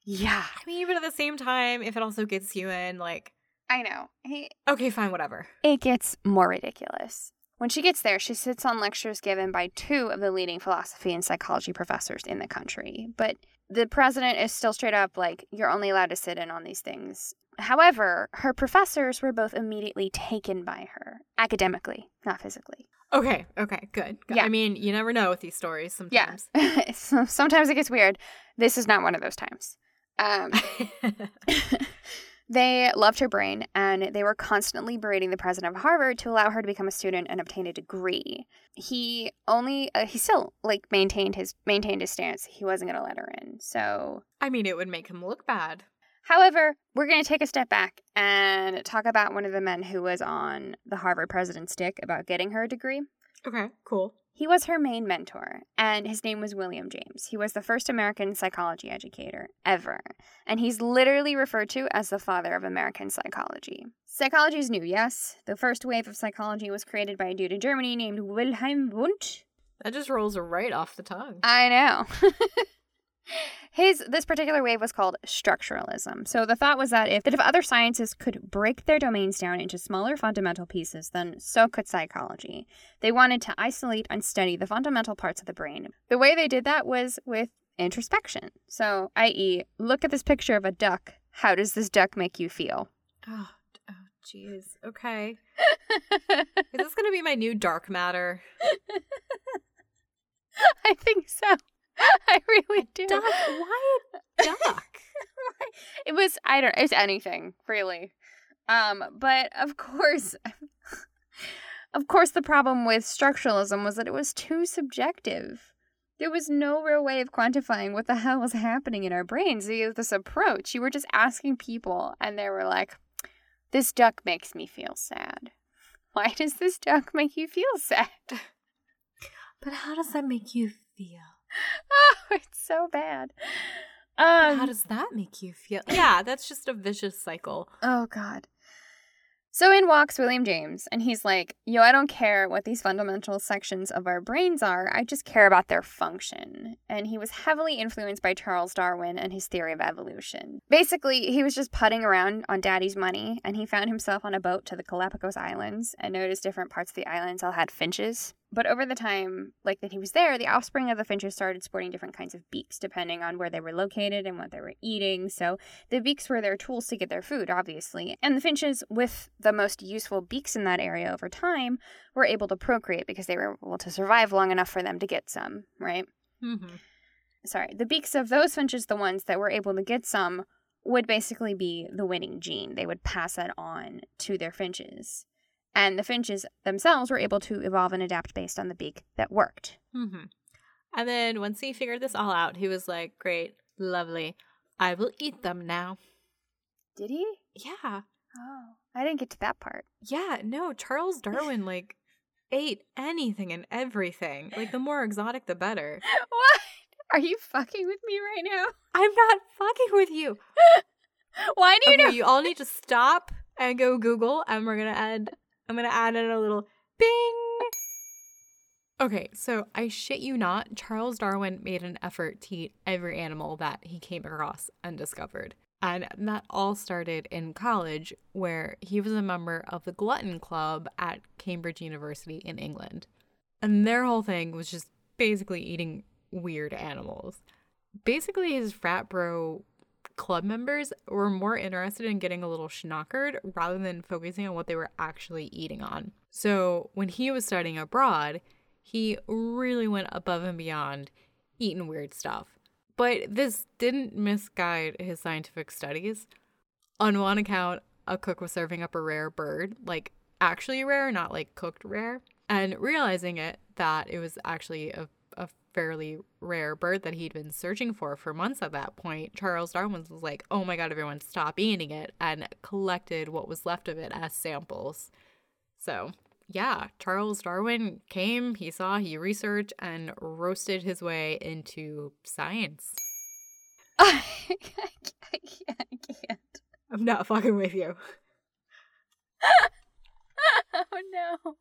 Yeah. I mean, but at the same time, if it also gets you in, like, I know. He, okay, fine, whatever. it gets more ridiculous. When she gets there, she sits on lectures given by two of the leading philosophy and psychology professors in the country. But the president is still straight up like, you're only allowed to sit in on these things. However, her professors were both immediately taken by her, academically, not physically. Okay, okay, good. Yeah. I mean, you never know with these stories sometimes. So- Sometimes it gets weird. This is not one of those times. Um, They loved her brain and they were constantly berating the president of Harvard to allow her to become a student and obtain a degree. He only uh, he still like maintained his maintained his stance. He wasn't going to let her in. So, I mean, it would make him look bad. however, we're going to take a step back and talk about one of the men who was on the Harvard president's stick about getting her a degree. Okay, cool. He was her main mentor, and his name was William James. He was the first American psychology educator ever, and he's literally referred to as the father of American psychology. Psychology is new, yes. The first wave of psychology was created by a dude in Germany named Wilhelm Wundt. That just rolls right off the tongue. I know. His this particular wave was called structuralism. So the thought was that if that if other sciences could break their domains down into smaller fundamental pieces, then so could psychology. They wanted to isolate and study the fundamental parts of the brain. The way they did that was with introspection. So, i.e., look at this picture of a duck. How does this duck make you feel? Oh, oh, jeez. Okay. Is this gonna be my new dark matter? I think so. I really do. Duck? Why a duck? it was I don't it was anything, really. Um, but of course of course the problem with structuralism was that it was too subjective. There was no real way of quantifying what the hell was happening in our brains via this approach. You were just asking people and they were like, This duck makes me feel sad. Why does this duck make you feel sad? but how does that make you feel? Oh, it's so bad. Um, how does that make you feel? Yeah, that's just a vicious cycle. Oh God. So in walks William James, and he's like, Yo, I don't care what these fundamental sections of our brains are, I just care about their function. And he was heavily influenced by Charles Darwin and his theory of evolution. Basically, he was just putting around on daddy's money, and he found himself on a boat to the Galapagos Islands and noticed different parts of the islands all had finches. But over the time, like that he was there, the offspring of the finches started sporting different kinds of beaks depending on where they were located and what they were eating. So the beaks were their tools to get their food, obviously. And the finches with the most useful beaks in that area over time were able to procreate because they were able to survive long enough for them to get some, right? Mm-hmm. Sorry, the beaks of those finches, the ones that were able to get some, would basically be the winning gene. They would pass that on to their finches and the finches themselves were able to evolve and adapt based on the beak that worked. Mm-hmm. And then once he figured this all out, he was like, "Great, lovely, I will eat them now." Did he? Yeah. Oh, I didn't get to that part. Yeah, no, Charles Darwin like ate anything and everything. Like the more exotic, the better. what? Are you fucking with me right now? I'm not fucking with you. Why do you okay, know? You all need to stop and go Google, and we're gonna add I'm gonna add in a little bing. Okay, so I shit you not, Charles Darwin made an effort to eat every animal that he came across and discovered. And that all started in college, where he was a member of the Glutton Club at Cambridge University in England. And their whole thing was just basically eating weird animals. Basically, his frat bro club members were more interested in getting a little schnockered rather than focusing on what they were actually eating on. So when he was studying abroad, he really went above and beyond eating weird stuff. But this didn't misguide his scientific studies. On one account, a cook was serving up a rare bird, like actually rare, not like cooked rare, and realizing it that it was actually a fairly rare bird that he'd been searching for for months at that point, Charles Darwin was like, oh my God, everyone stop eating it, and collected what was left of it as samples. So, yeah, Charles Darwin came, he saw, he researched, and roasted his way into science. I can't, I can't. I'm not fucking with you. oh no.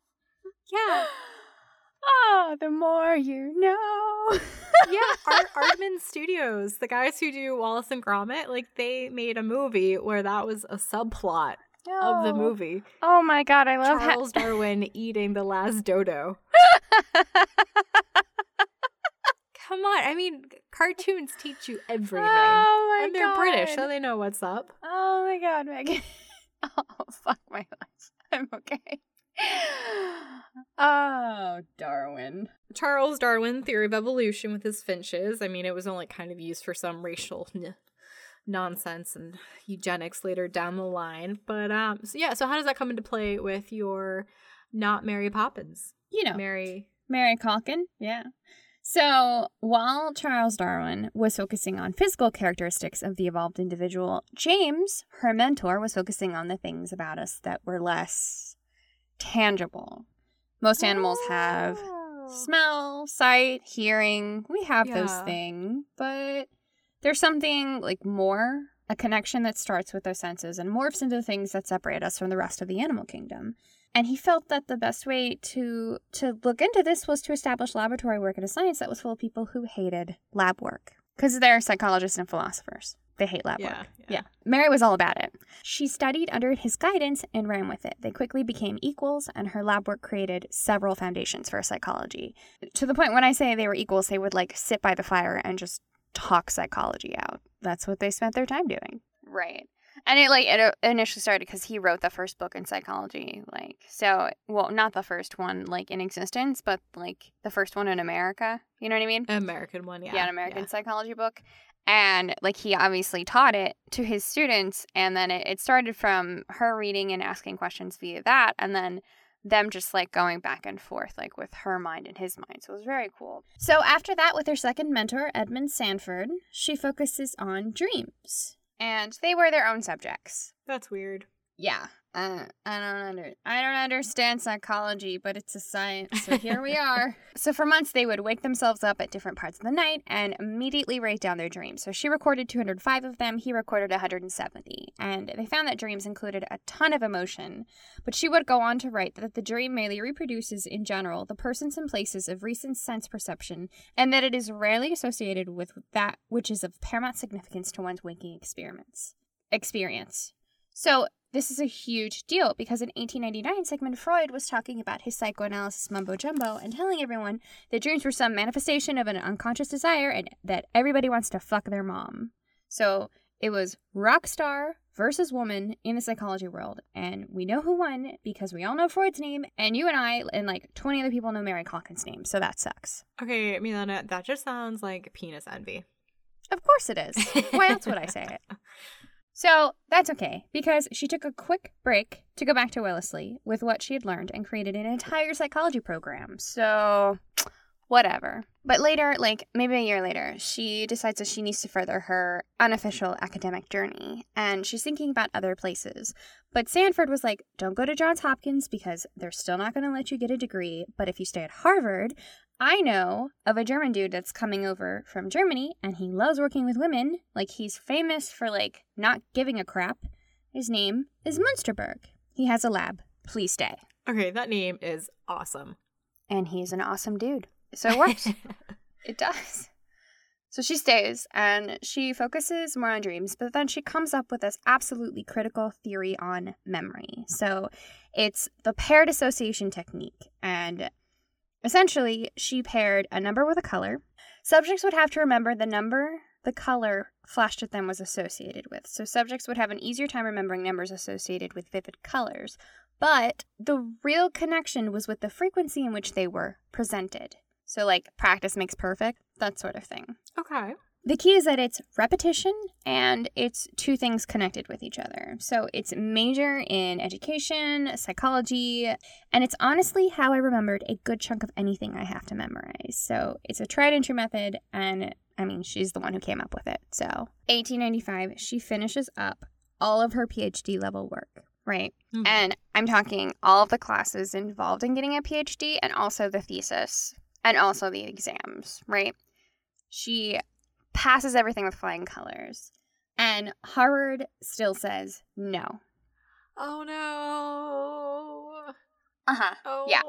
Yeah. Oh, the more you know. yeah, Art Aardman Studios, the guys who do Wallace and Gromit, like they made a movie where that was a subplot of the oh. movie. Oh my god, I love Charles ha- Darwin eating the last dodo. Come on, I mean, cartoons teach you everything. Oh my and they're god. British, so they know what's up. Oh my god, Megan. oh fuck my life. I'm okay. oh, Darwin. Charles Darwin, Theory of Evolution with his finches. I mean, it was only kind of used for some racial n- nonsense and eugenics later down the line. But um, so yeah, so how does that come into play with your not Mary Poppins? You know, Mary Mary Calkin. Yeah. So, while Charles Darwin was focusing on physical characteristics of the evolved individual, James, her mentor, was focusing on the things about us that were less tangible. Most animals have Oh. smell, sight, hearing. We have those things, but there's something like more, a connection that starts with our senses and morphs into things that separate us from the rest of the animal kingdom. And he felt that the best way to to look into this was to establish laboratory work in a science that was full of people who hated lab work because they're psychologists and philosophers. They hate lab Yeah, work. yeah. yeah. Mary was all about it. She studied under his guidance and ran with it. They quickly became equals, and her lab work created several foundations for psychology. To the point when I say they were equals, they would like sit by the fire and just talk psychology out. That's what they spent their time doing. Right. And it like it uh, initially started because he wrote the first book in psychology, like so. Well, not the first one like in existence, but like the first one in America. You know what I mean? American one, yeah. yeah, an American psychology book. And like he obviously taught it to his students, and then it, it started from her reading and asking questions via that, and then them just like going back and forth, like with her mind and his mind. So it was very cool. So after that, with her second mentor, Edmund Sanford, she focuses on dreams, and they were their own subjects. That's weird. Yeah. Uh, I don't under I don't understand psychology, but it's a science, so here we are. so for months they would wake themselves up at different parts of the night and immediately write down their dreams. So she recorded 205 of them, he recorded 170. And they found that dreams included a ton of emotion, but she would go on to write that the dream merely reproduces in general the persons and places of recent sense perception and that it is rarely associated with that which is of paramount significance to one's waking experiments. Experience. So this is a huge deal because in 1899, Sigmund Freud was talking about his psychoanalysis mumbo jumbo and telling everyone that dreams were some manifestation of an unconscious desire and that everybody wants to fuck their mom. So it was rock star versus woman in the psychology world. And we know who won because we all know Freud's name, and you and I and like 20 other people know Mary Calkins' name. So that sucks. Okay, Milana, that just sounds like penis envy. Of course it is. Why else would I say it? So that's okay, because she took a quick break to go back to Wellesley with what she had learned and created an entire psychology program. So, whatever. But later, like maybe a year later, she decides that she needs to further her unofficial academic journey, and she's thinking about other places. But Sanford was like, don't go to Johns Hopkins because they're still not going to let you get a degree. But if you stay at Harvard, I know of a German dude that's coming over from Germany and he loves working with women. Like he's famous for like not giving a crap. His name is Munsterberg. He has a lab. Please stay. Okay, that name is awesome. And he's an awesome dude. So it works. it does. So she stays and she focuses more on dreams, but then she comes up with this absolutely critical theory on memory. So it's the paired association technique. And Essentially, she paired a number with a color. Subjects would have to remember the number the color flashed at them was associated with. So subjects would have an easier time remembering numbers associated with vivid colors. But the real connection was with the frequency in which they were presented. So, like, practice makes perfect, that sort of thing. Okay. The key is that it's repetition and it's two things connected with each other. So it's major in education, psychology, and it's honestly how I remembered a good chunk of anything I have to memorize. So it's a tried and true method, and I mean, she's the one who came up with it. So 1895, she finishes up all of her PhD level work. Right. Mm-hmm. And I'm talking all of the classes involved in getting a PhD and also the thesis and also the exams, right? She passes everything with flying colors. And Harvard still says no. Oh no. Uh huh. Oh, yeah.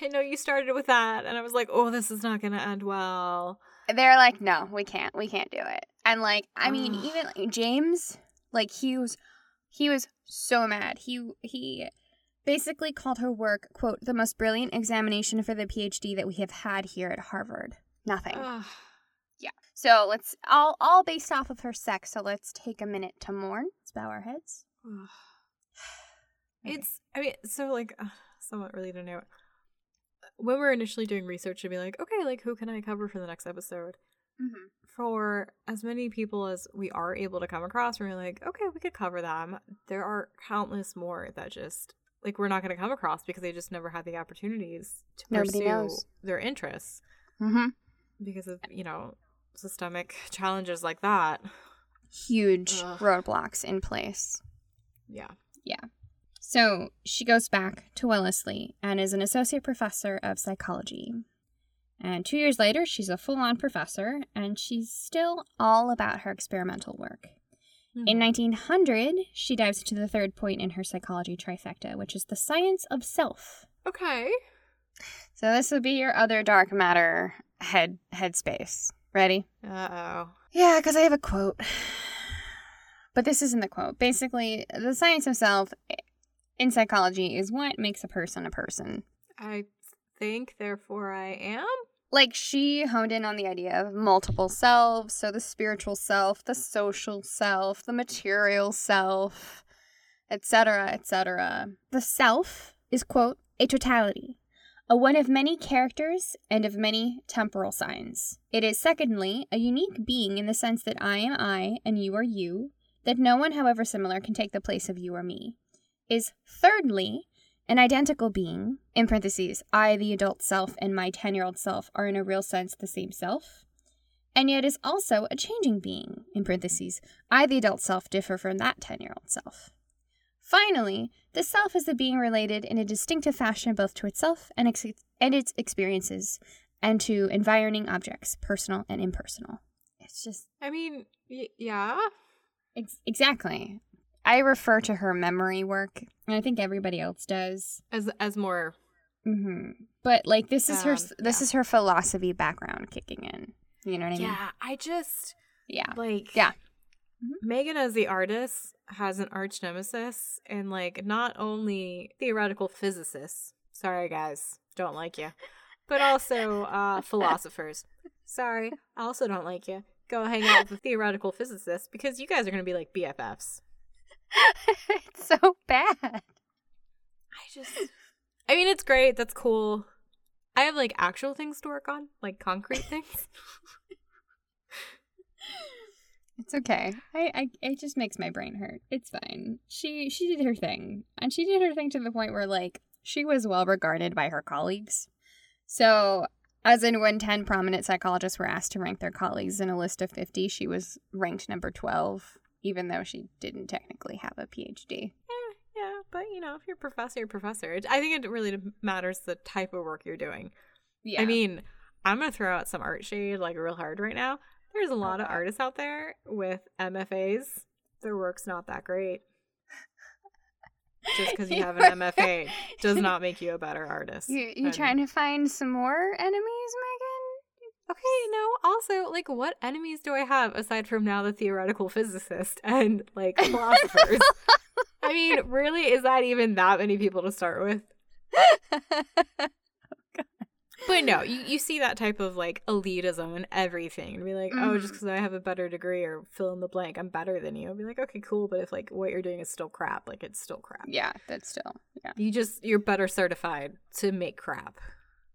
I know you started with that, and I was like, oh, this is not going to end well. They're like, no, we can't. We can't do it. And like, I mean, even like, James, like he was, he was so mad. He he basically called her work, quote, the most brilliant examination for the PhD that we have had here at Harvard. Nothing. Yeah. So let's all all based off of her sex. So let's take a minute to mourn. Let's bow our heads. okay. It's I mean so like uh, somewhat related to note. When we're initially doing research, to be like, okay, like who can I cover for the next episode? Mm-hmm. For as many people as we are able to come across, we're like, okay, we could cover them. There are countless more that just like we're not going to come across because they just never had the opportunities to Nobody pursue knows. their interests mm-hmm. because of you know systemic challenges like that. Huge Ugh. roadblocks in place. Yeah. Yeah. So she goes back to Wellesley and is an associate professor of psychology. And two years later, she's a full on professor and she's still all about her experimental work. Mm-hmm. In 1900, she dives into the third point in her psychology trifecta, which is the science of self. Okay. So this would be your other dark matter head headspace. Ready? Uh oh. Yeah, because I have a quote. But this isn't the quote. Basically, the science of self in psychology is what makes a person a person. I think, therefore, I am. Like, she honed in on the idea of multiple selves. So, the spiritual self, the social self, the material self, etc., etc. The self is, quote, a totality, a one of many characters and of many temporal signs. It is, secondly, a unique being in the sense that I am I and you are you, that no one, however similar, can take the place of you or me. Is, thirdly, an identical being, in parentheses, I, the adult self, and my 10 year old self are in a real sense the same self, and yet is also a changing being, in parentheses, I, the adult self, differ from that 10 year old self. Finally, The self is the being related in a distinctive fashion both to itself and, ex- and its experiences, and to environing objects, personal and impersonal. It's just. I mean, y- yeah. Ex- exactly. I refer to her memory work, and I think everybody else does. As as more. hmm But like, this is her. Um, This yeah. is her philosophy background kicking in. You know what I mean? Yeah, I just Yeah. like Yeah. Mhm. Megan as the artist has an arch nemesis and like not only theoretical physicists. Sorry guys, don't like you. But also uh philosophers. Sorry, I also don't like you. Go hang out with theoretical physicists because you guys are going to be like BFFs. it's so bad. I just I mean it's great, that's cool. I have like actual things to work on, like concrete things. It's okay. I, I it just makes my brain hurt. It's fine. She she did her thing. And she did her thing to the point where like she was well regarded by her colleagues. So as in when 10 prominent psychologists were asked to rank their colleagues in a list of 50, she was ranked number 12 even though she didn't technically have a PhD. Eh, yeah, but you know, if you're a professor, you're a professor. I think it really matters the type of work you're doing. Yeah. I mean, I'm gonna throw out some art shade like real hard right now. There's a oh, lot of artists out there with MFAs. Their work's not that great. Just because you have an MFA does not make you a better artist. You you And- trying to find some more enemies, Megan? Okay, no. Also, like, what enemies do I have aside from now the theoretical physicist and like philosophers? I mean, really, is that even that many people to start with? But no, you, you see that type of like elitism in everything and be like, oh, just mm-hmm. because I have a better degree or fill in the blank, I'm better than you. I'd be like, okay, cool. But if like what you're doing is still crap, like it's still crap. yeah, that's still. Yeah. You just, you're better certified to make crap.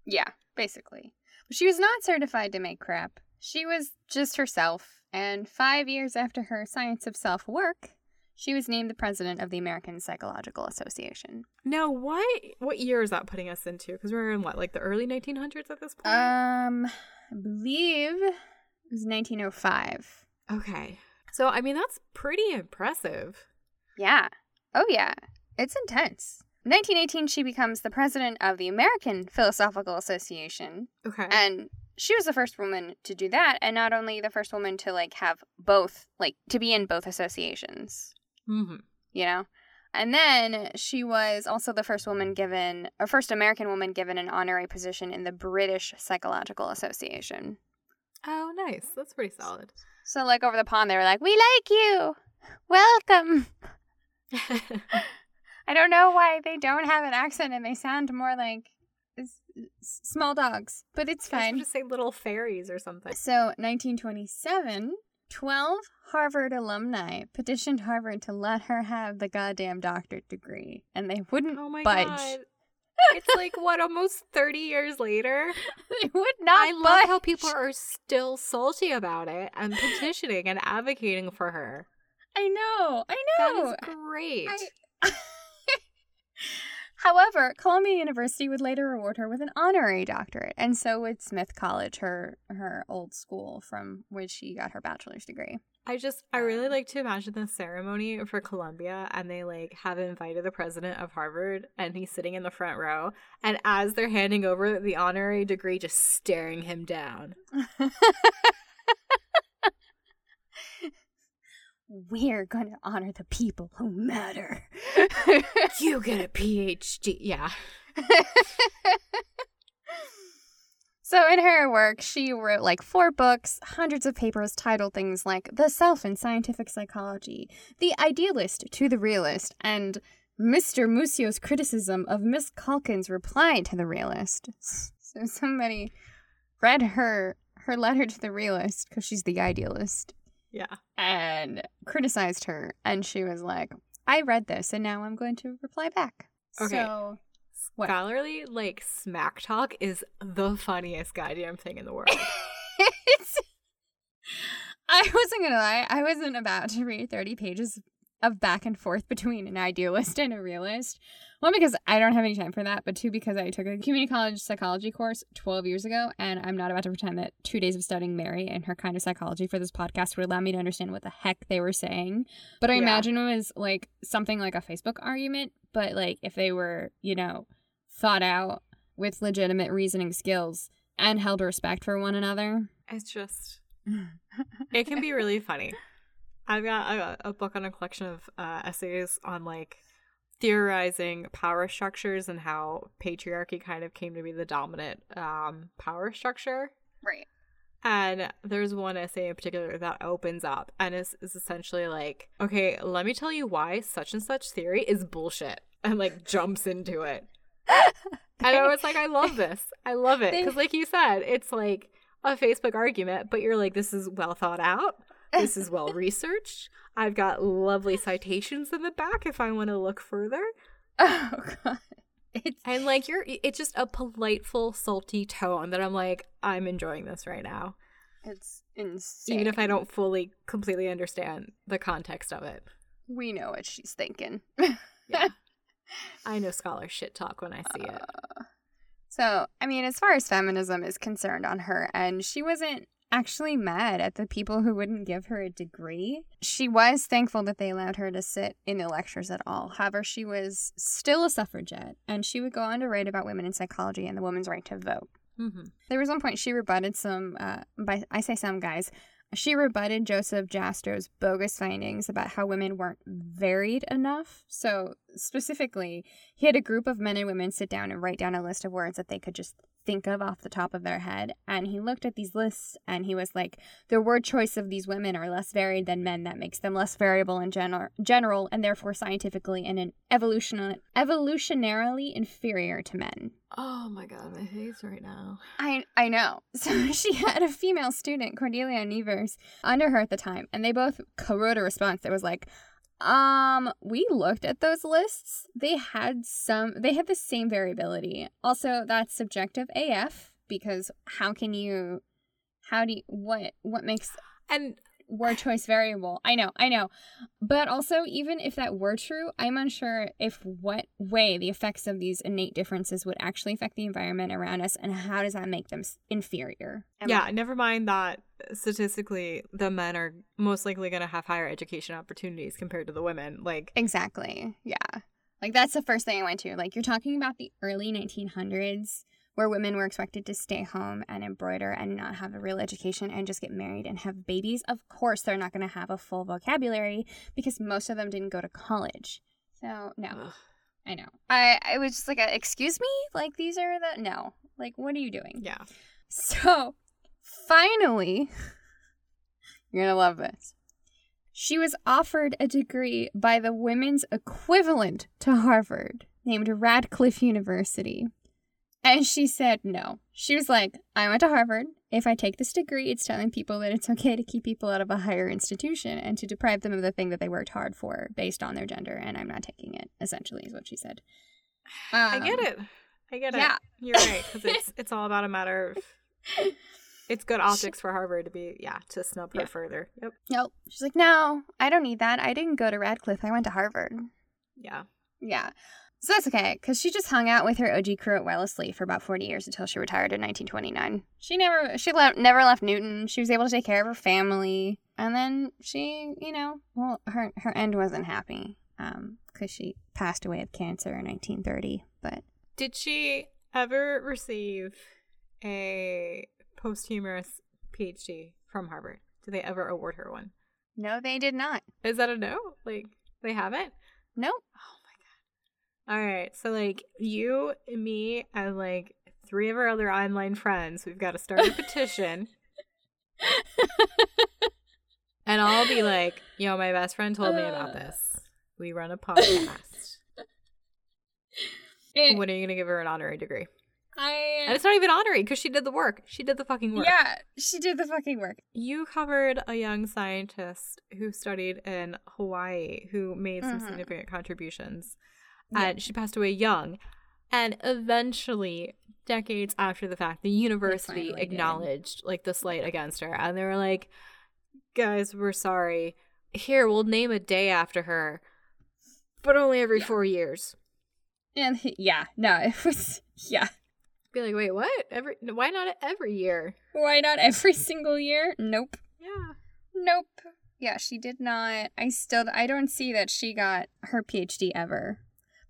Yeah, basically. But she was not certified to make crap. She was just herself. And five years after her Science of Self work, she was named the president of the American Psychological Association. Now, what what year is that putting us into? Because we're in what, like the early 1900s at this point? Um, I believe it was 1905. okay. So, I mean, that's pretty impressive. Yeah. Oh, yeah. It's intense. 1918, she becomes the president of the American Philosophical Association. Okay. and she was the first woman to do that and not only the first woman to like have both like to be in both associations hmm you know and then she was also the first woman given or first american woman given an honorary position in the british psychological association Oh, nice. That's pretty solid. so like over the pond they were like we like you welcome i don't know why they don't have an accent and they sound more like small dogs but it's fine just say little fairies or something. So, 1927, 12 Harvard alumni petitioned Harvard to let her have the goddamn doctorate degree, and they wouldn't Oh my budge. god. It's like what almost 30 years later. they would not I love how people are still salty about it and petitioning and advocating for her. I know, I know. is great. I- However, Columbia University would later award her with an honorary doctorate, and so would Smith College, her her old school from which she got her bachelor's degree. I just I really um, like to imagine the ceremony for Columbia and they like have invited the president of Harvard and he's sitting in the front row and as they're handing over the honorary degree just staring him down. We're going to honor the people who matter. You get a PhD. Yeah. so, in her work, she wrote like four books, hundreds of papers titled things like The Self in Scientific Psychology, The Idealist to the Realist, and Mr. Musio's criticism of Miss Calkins' reply to the realist. So, somebody read her her letter to the realist because she's the idealist Yeah. and criticized her and she was like i read this and now i'm going to reply back Okay. so What? Scholarly like smack talk is the funniest goddamn thing in the world. i wasn't gonna lie i wasn't about to read 30 pages of back and forth between an idealist and a realist one because i don't have any time for that but two because i took a community college psychology course 12 years ago and i'm not about to pretend that two days of studying mary and her kind of psychology for this podcast would allow me to understand what the heck they were saying but i Yeah. imagine it was like something like a facebook argument but like if they were, you know, thought out with legitimate reasoning skills and held respect for one another. It's just, it can be really funny. I've got a, a book on a collection of uh, essays on like theorizing power structures and how patriarchy kind of came to be the dominant um, power structure. Right. And there's one essay in particular that opens up and is, is essentially like, okay, let me tell you why such and such theory is bullshit. And like jumps into it. and I was like, I love this. I love it. Because, like you said, it's like a Facebook argument, but you're like, this is well thought out. This is well researched. I've got lovely citations in the back if I want to look further. Oh, God. It's and like you're it's just a politeful, salty tone that I'm like, I'm enjoying this right now. It's insane. Even if I don't fully completely understand the context of it. We know what she's thinking. yeah. I know scholar shit talk when I see it. Uh, so, I mean, as far as feminism is concerned on her end, she wasn't actually mad at the people who wouldn't give her a degree. She was thankful that they allowed her to sit in the lectures at all. However, she was still a suffragette, and she would go on to write about women in psychology and the woman's right to vote. Mm-hmm. There was one point she rebutted some, uh, by I say some guys, she rebutted Joseph Jastrow's bogus findings about how women weren't varied enough. So, specifically, he had a group of men and women sit down and write down a list of words that they could just think of off the top of their head. And he looked at these lists and he was like, the word choice of these women are less varied than men. That makes them less variable in general, general and therefore scientifically and in evolution- evolutionarily inferior to men. Oh my god, my face right now. I I know. So she had a female student, Cordelia Nevers, under her at the time, and they both co-wrote a response that was like, um, we looked at those lists. They had some they had the same variability. Also, that's subjective AF because how can you how do you what what makes and word choice variable. I know, I know. But also, even if that were true, I'm unsure if what way the effects of these innate differences would actually affect the environment around us and how does that make them inferior. Am yeah, I- never mind that statistically the men are most likely going to have higher education opportunities compared to the women. Like, exactly. Yeah. Like, that's the first thing I went to. Like, you're talking about the early 1900s where women were expected to stay home and embroider and not have a real education and just get married and have babies, of course they're not going to have a full vocabulary because most of them didn't go to college. So, no. Ugh. I know. I, I was just like, uh, excuse me? Like, these are the. No. Like, what are you doing? Yeah. So, finally, you're going to love this. She was offered a degree by the women's equivalent to Harvard, named Radcliffe University. And she said no. She was like, I went to Harvard. If I take this degree, it's telling people that it's okay to keep people out of a higher institution and to deprive them of the thing that they worked hard for based on their gender. And I'm not taking it, essentially, is what she said. Um, I get it. I get yeah. it. You're right. Because it's, it's all about a matter of. It's good optics for Harvard to be, yeah, to snub her yeah. further. Yep. Nope. She's like, no, I don't need that. I didn't go to Radcliffe. I went to Harvard. Yeah. Yeah. So that's okay, because she just hung out with her OG crew at Wellesley for about 40 years until she retired in 1929. She never she left never left Newton. She was able to take care of her family. And then she, you know, well, her her end wasn't happy. Um, because she passed away of cancer in 1930. But did she ever receive a posthumous PhD from Harvard? Did they ever award her one? No, they did not. Is that a no? Like they haven't? Nope. Oh all right. So like you, me, and like three of our other online friends, we've got to start a petition. and I'll be like, yo, my best friend told me about this. We run a podcast. It, when are you gonna give her an honorary degree? I and it's not even honorary because she did the work. She did the fucking work. Yeah, she did the fucking work. You covered a young scientist who studied in Hawaii who made some mm-hmm. significant contributions yeah. and she passed away young. And eventually, decades after the fact, the university acknowledged did. like the slight against her, and they were like, "Guys, we're sorry. Here, we'll name a day after her, but only every yeah. four years." And yeah, no, it was yeah. Be like, wait, what? Every why not every year? Why not every single year? Nope. Yeah. Nope. Yeah, she did not. I still I don't see that she got her PhD ever.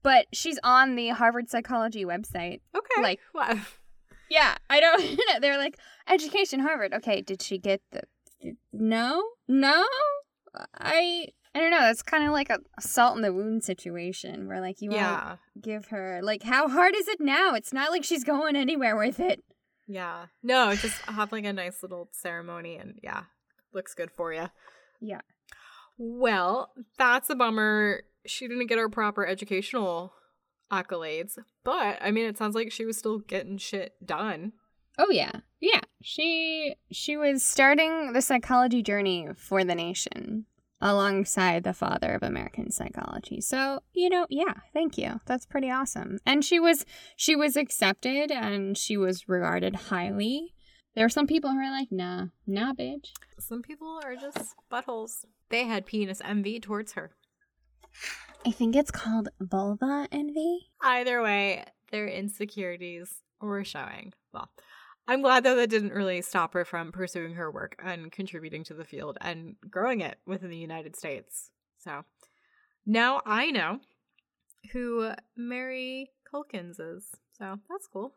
But she's on the Harvard Psychology website. Okay. Like- what? Yeah, I don't. Know. They're like education Harvard. Okay, did she get the? No, no. I I don't know. That's kind of like a, salt in the wound situation where like you want to give her like how hard is it now? It's not like she's going anywhere with it. Yeah. No, just have like a nice little ceremony and yeah, looks good for you. Yeah. Well, that's a bummer. She didn't get her proper educational accolades, but I mean, it sounds like she was still getting shit done. Oh yeah, yeah. She she was starting the psychology journey for the nation alongside the father of American psychology. So you know, yeah. Thank you. That's pretty awesome. And she was she was accepted and she was regarded highly. There were some people who are like, nah, nah, bitch. Some people are just buttholes. They had penis envy towards her. I think it's called vulva envy. Either way, their insecurities were showing. Well, I'm glad though that didn't really stop her from pursuing her work and contributing to the field and growing it within the United States. So now I know who Mary Calkins is. So that's cool.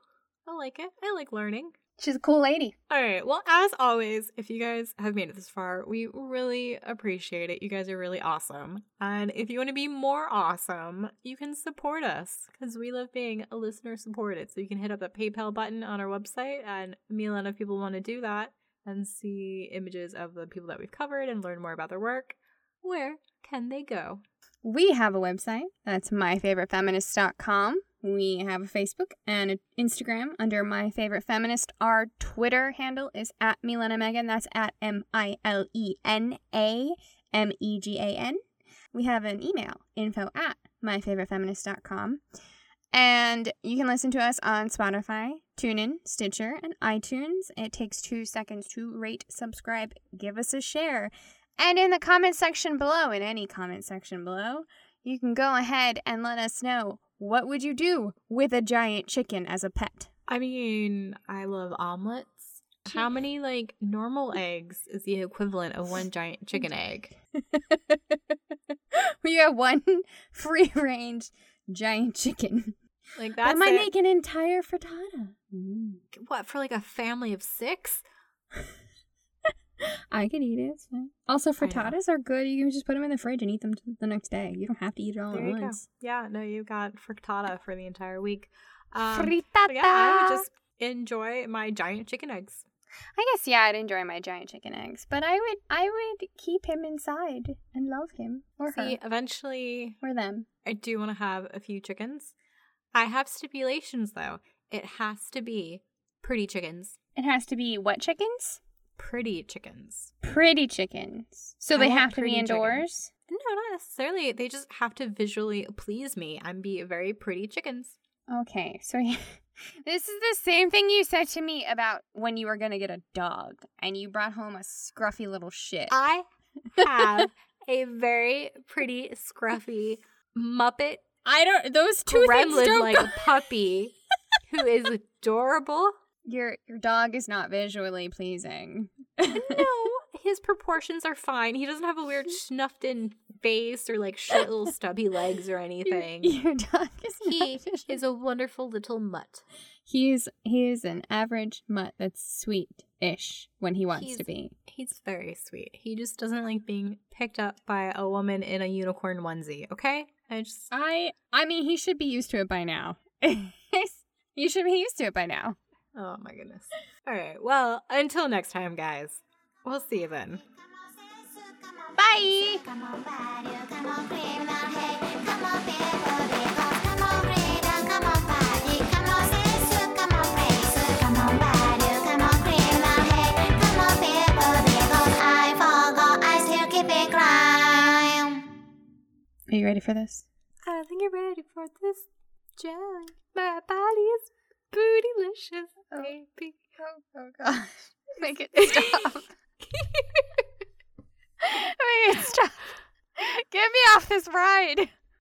I like it. I like learning. She's a cool lady. All right. Well, as always, if you guys have made it this far, we really appreciate it. You guys are really awesome. And if you want to be more awesome, you can support us because we love being a listener supported. So you can hit up that PayPal button on our website, and me and Lena, if people want to do that and see images of the people that we've covered and learn more about their work, where can they go? We have a website. That's myfavoritefeminist.com. We have a Facebook and an Instagram under My Favorite Feminist. Our Twitter handle is at Milena Megan. That's at M I L E N A M E G A N. We have an email, info at myfavoritefeminist.com. And you can listen to us on Spotify, TuneIn, Stitcher, and iTunes. It takes two seconds to rate, subscribe, give us a share. And in the comment section below, in any comment section below, you can go ahead and let us know what would you do with a giant chicken as a pet? I mean, I love omelets. How many like normal eggs is the equivalent of one giant chicken egg? we have one free range giant chicken. Like That might it. make an entire frittata. What for like a family of six? I could eat it. It's fine. Also, frittatas are good. You can just put them in the fridge and eat them t- the next day. You don't have to eat it all There at you go. once. Yeah, no, you got frittata for the entire week. Um, Frittata. yeah, I would just enjoy my giant chicken eggs. I guess yeah, I'd enjoy my giant chicken eggs, but I would I would keep him inside and love him or See, her eventually, or them. I do want to have a few chickens. I have stipulations though. It has to be pretty chickens. It has to be what chickens? Pretty chickens. Pretty chickens. So I they have to be indoors. No, not necessarily. They just have to visually please me and be very pretty chickens. Okay, so this is the same thing you said to me about when you were gonna get a dog and you brought home a scruffy little shit. I have a very pretty, scruffy Muppet I don't. Those two things gremlin don't like a puppy who is adorable. Your your dog is not visually pleasing. No, his proportions are fine. He doesn't have a weird snuffed in face or like short little stubby legs or anything. your dog is He is a wonderful little mutt. He's he is an average mutt that's sweet-ish when he wants to be. He's very sweet. He just doesn't like being picked up by a woman in a unicorn onesie, okay? I just I I mean he should be used to it by now. you should be used to it by now. Oh my goodness. All right. Well, until next time, guys. We'll see you then. Bye. Come on, bad, you come on, criminal, hey, come on, people, because come on, freedom, come on, party, come on, sis, come on, praise, come on, bad, you come on, criminal, hey, come on, people, because I forgot, I still keep it crime. Are you ready for this? I think you're ready for this jelly. My body is bootylicious, Oh. baby. Oh, oh gosh. Make it stop. Make it stop. Get me off this ride.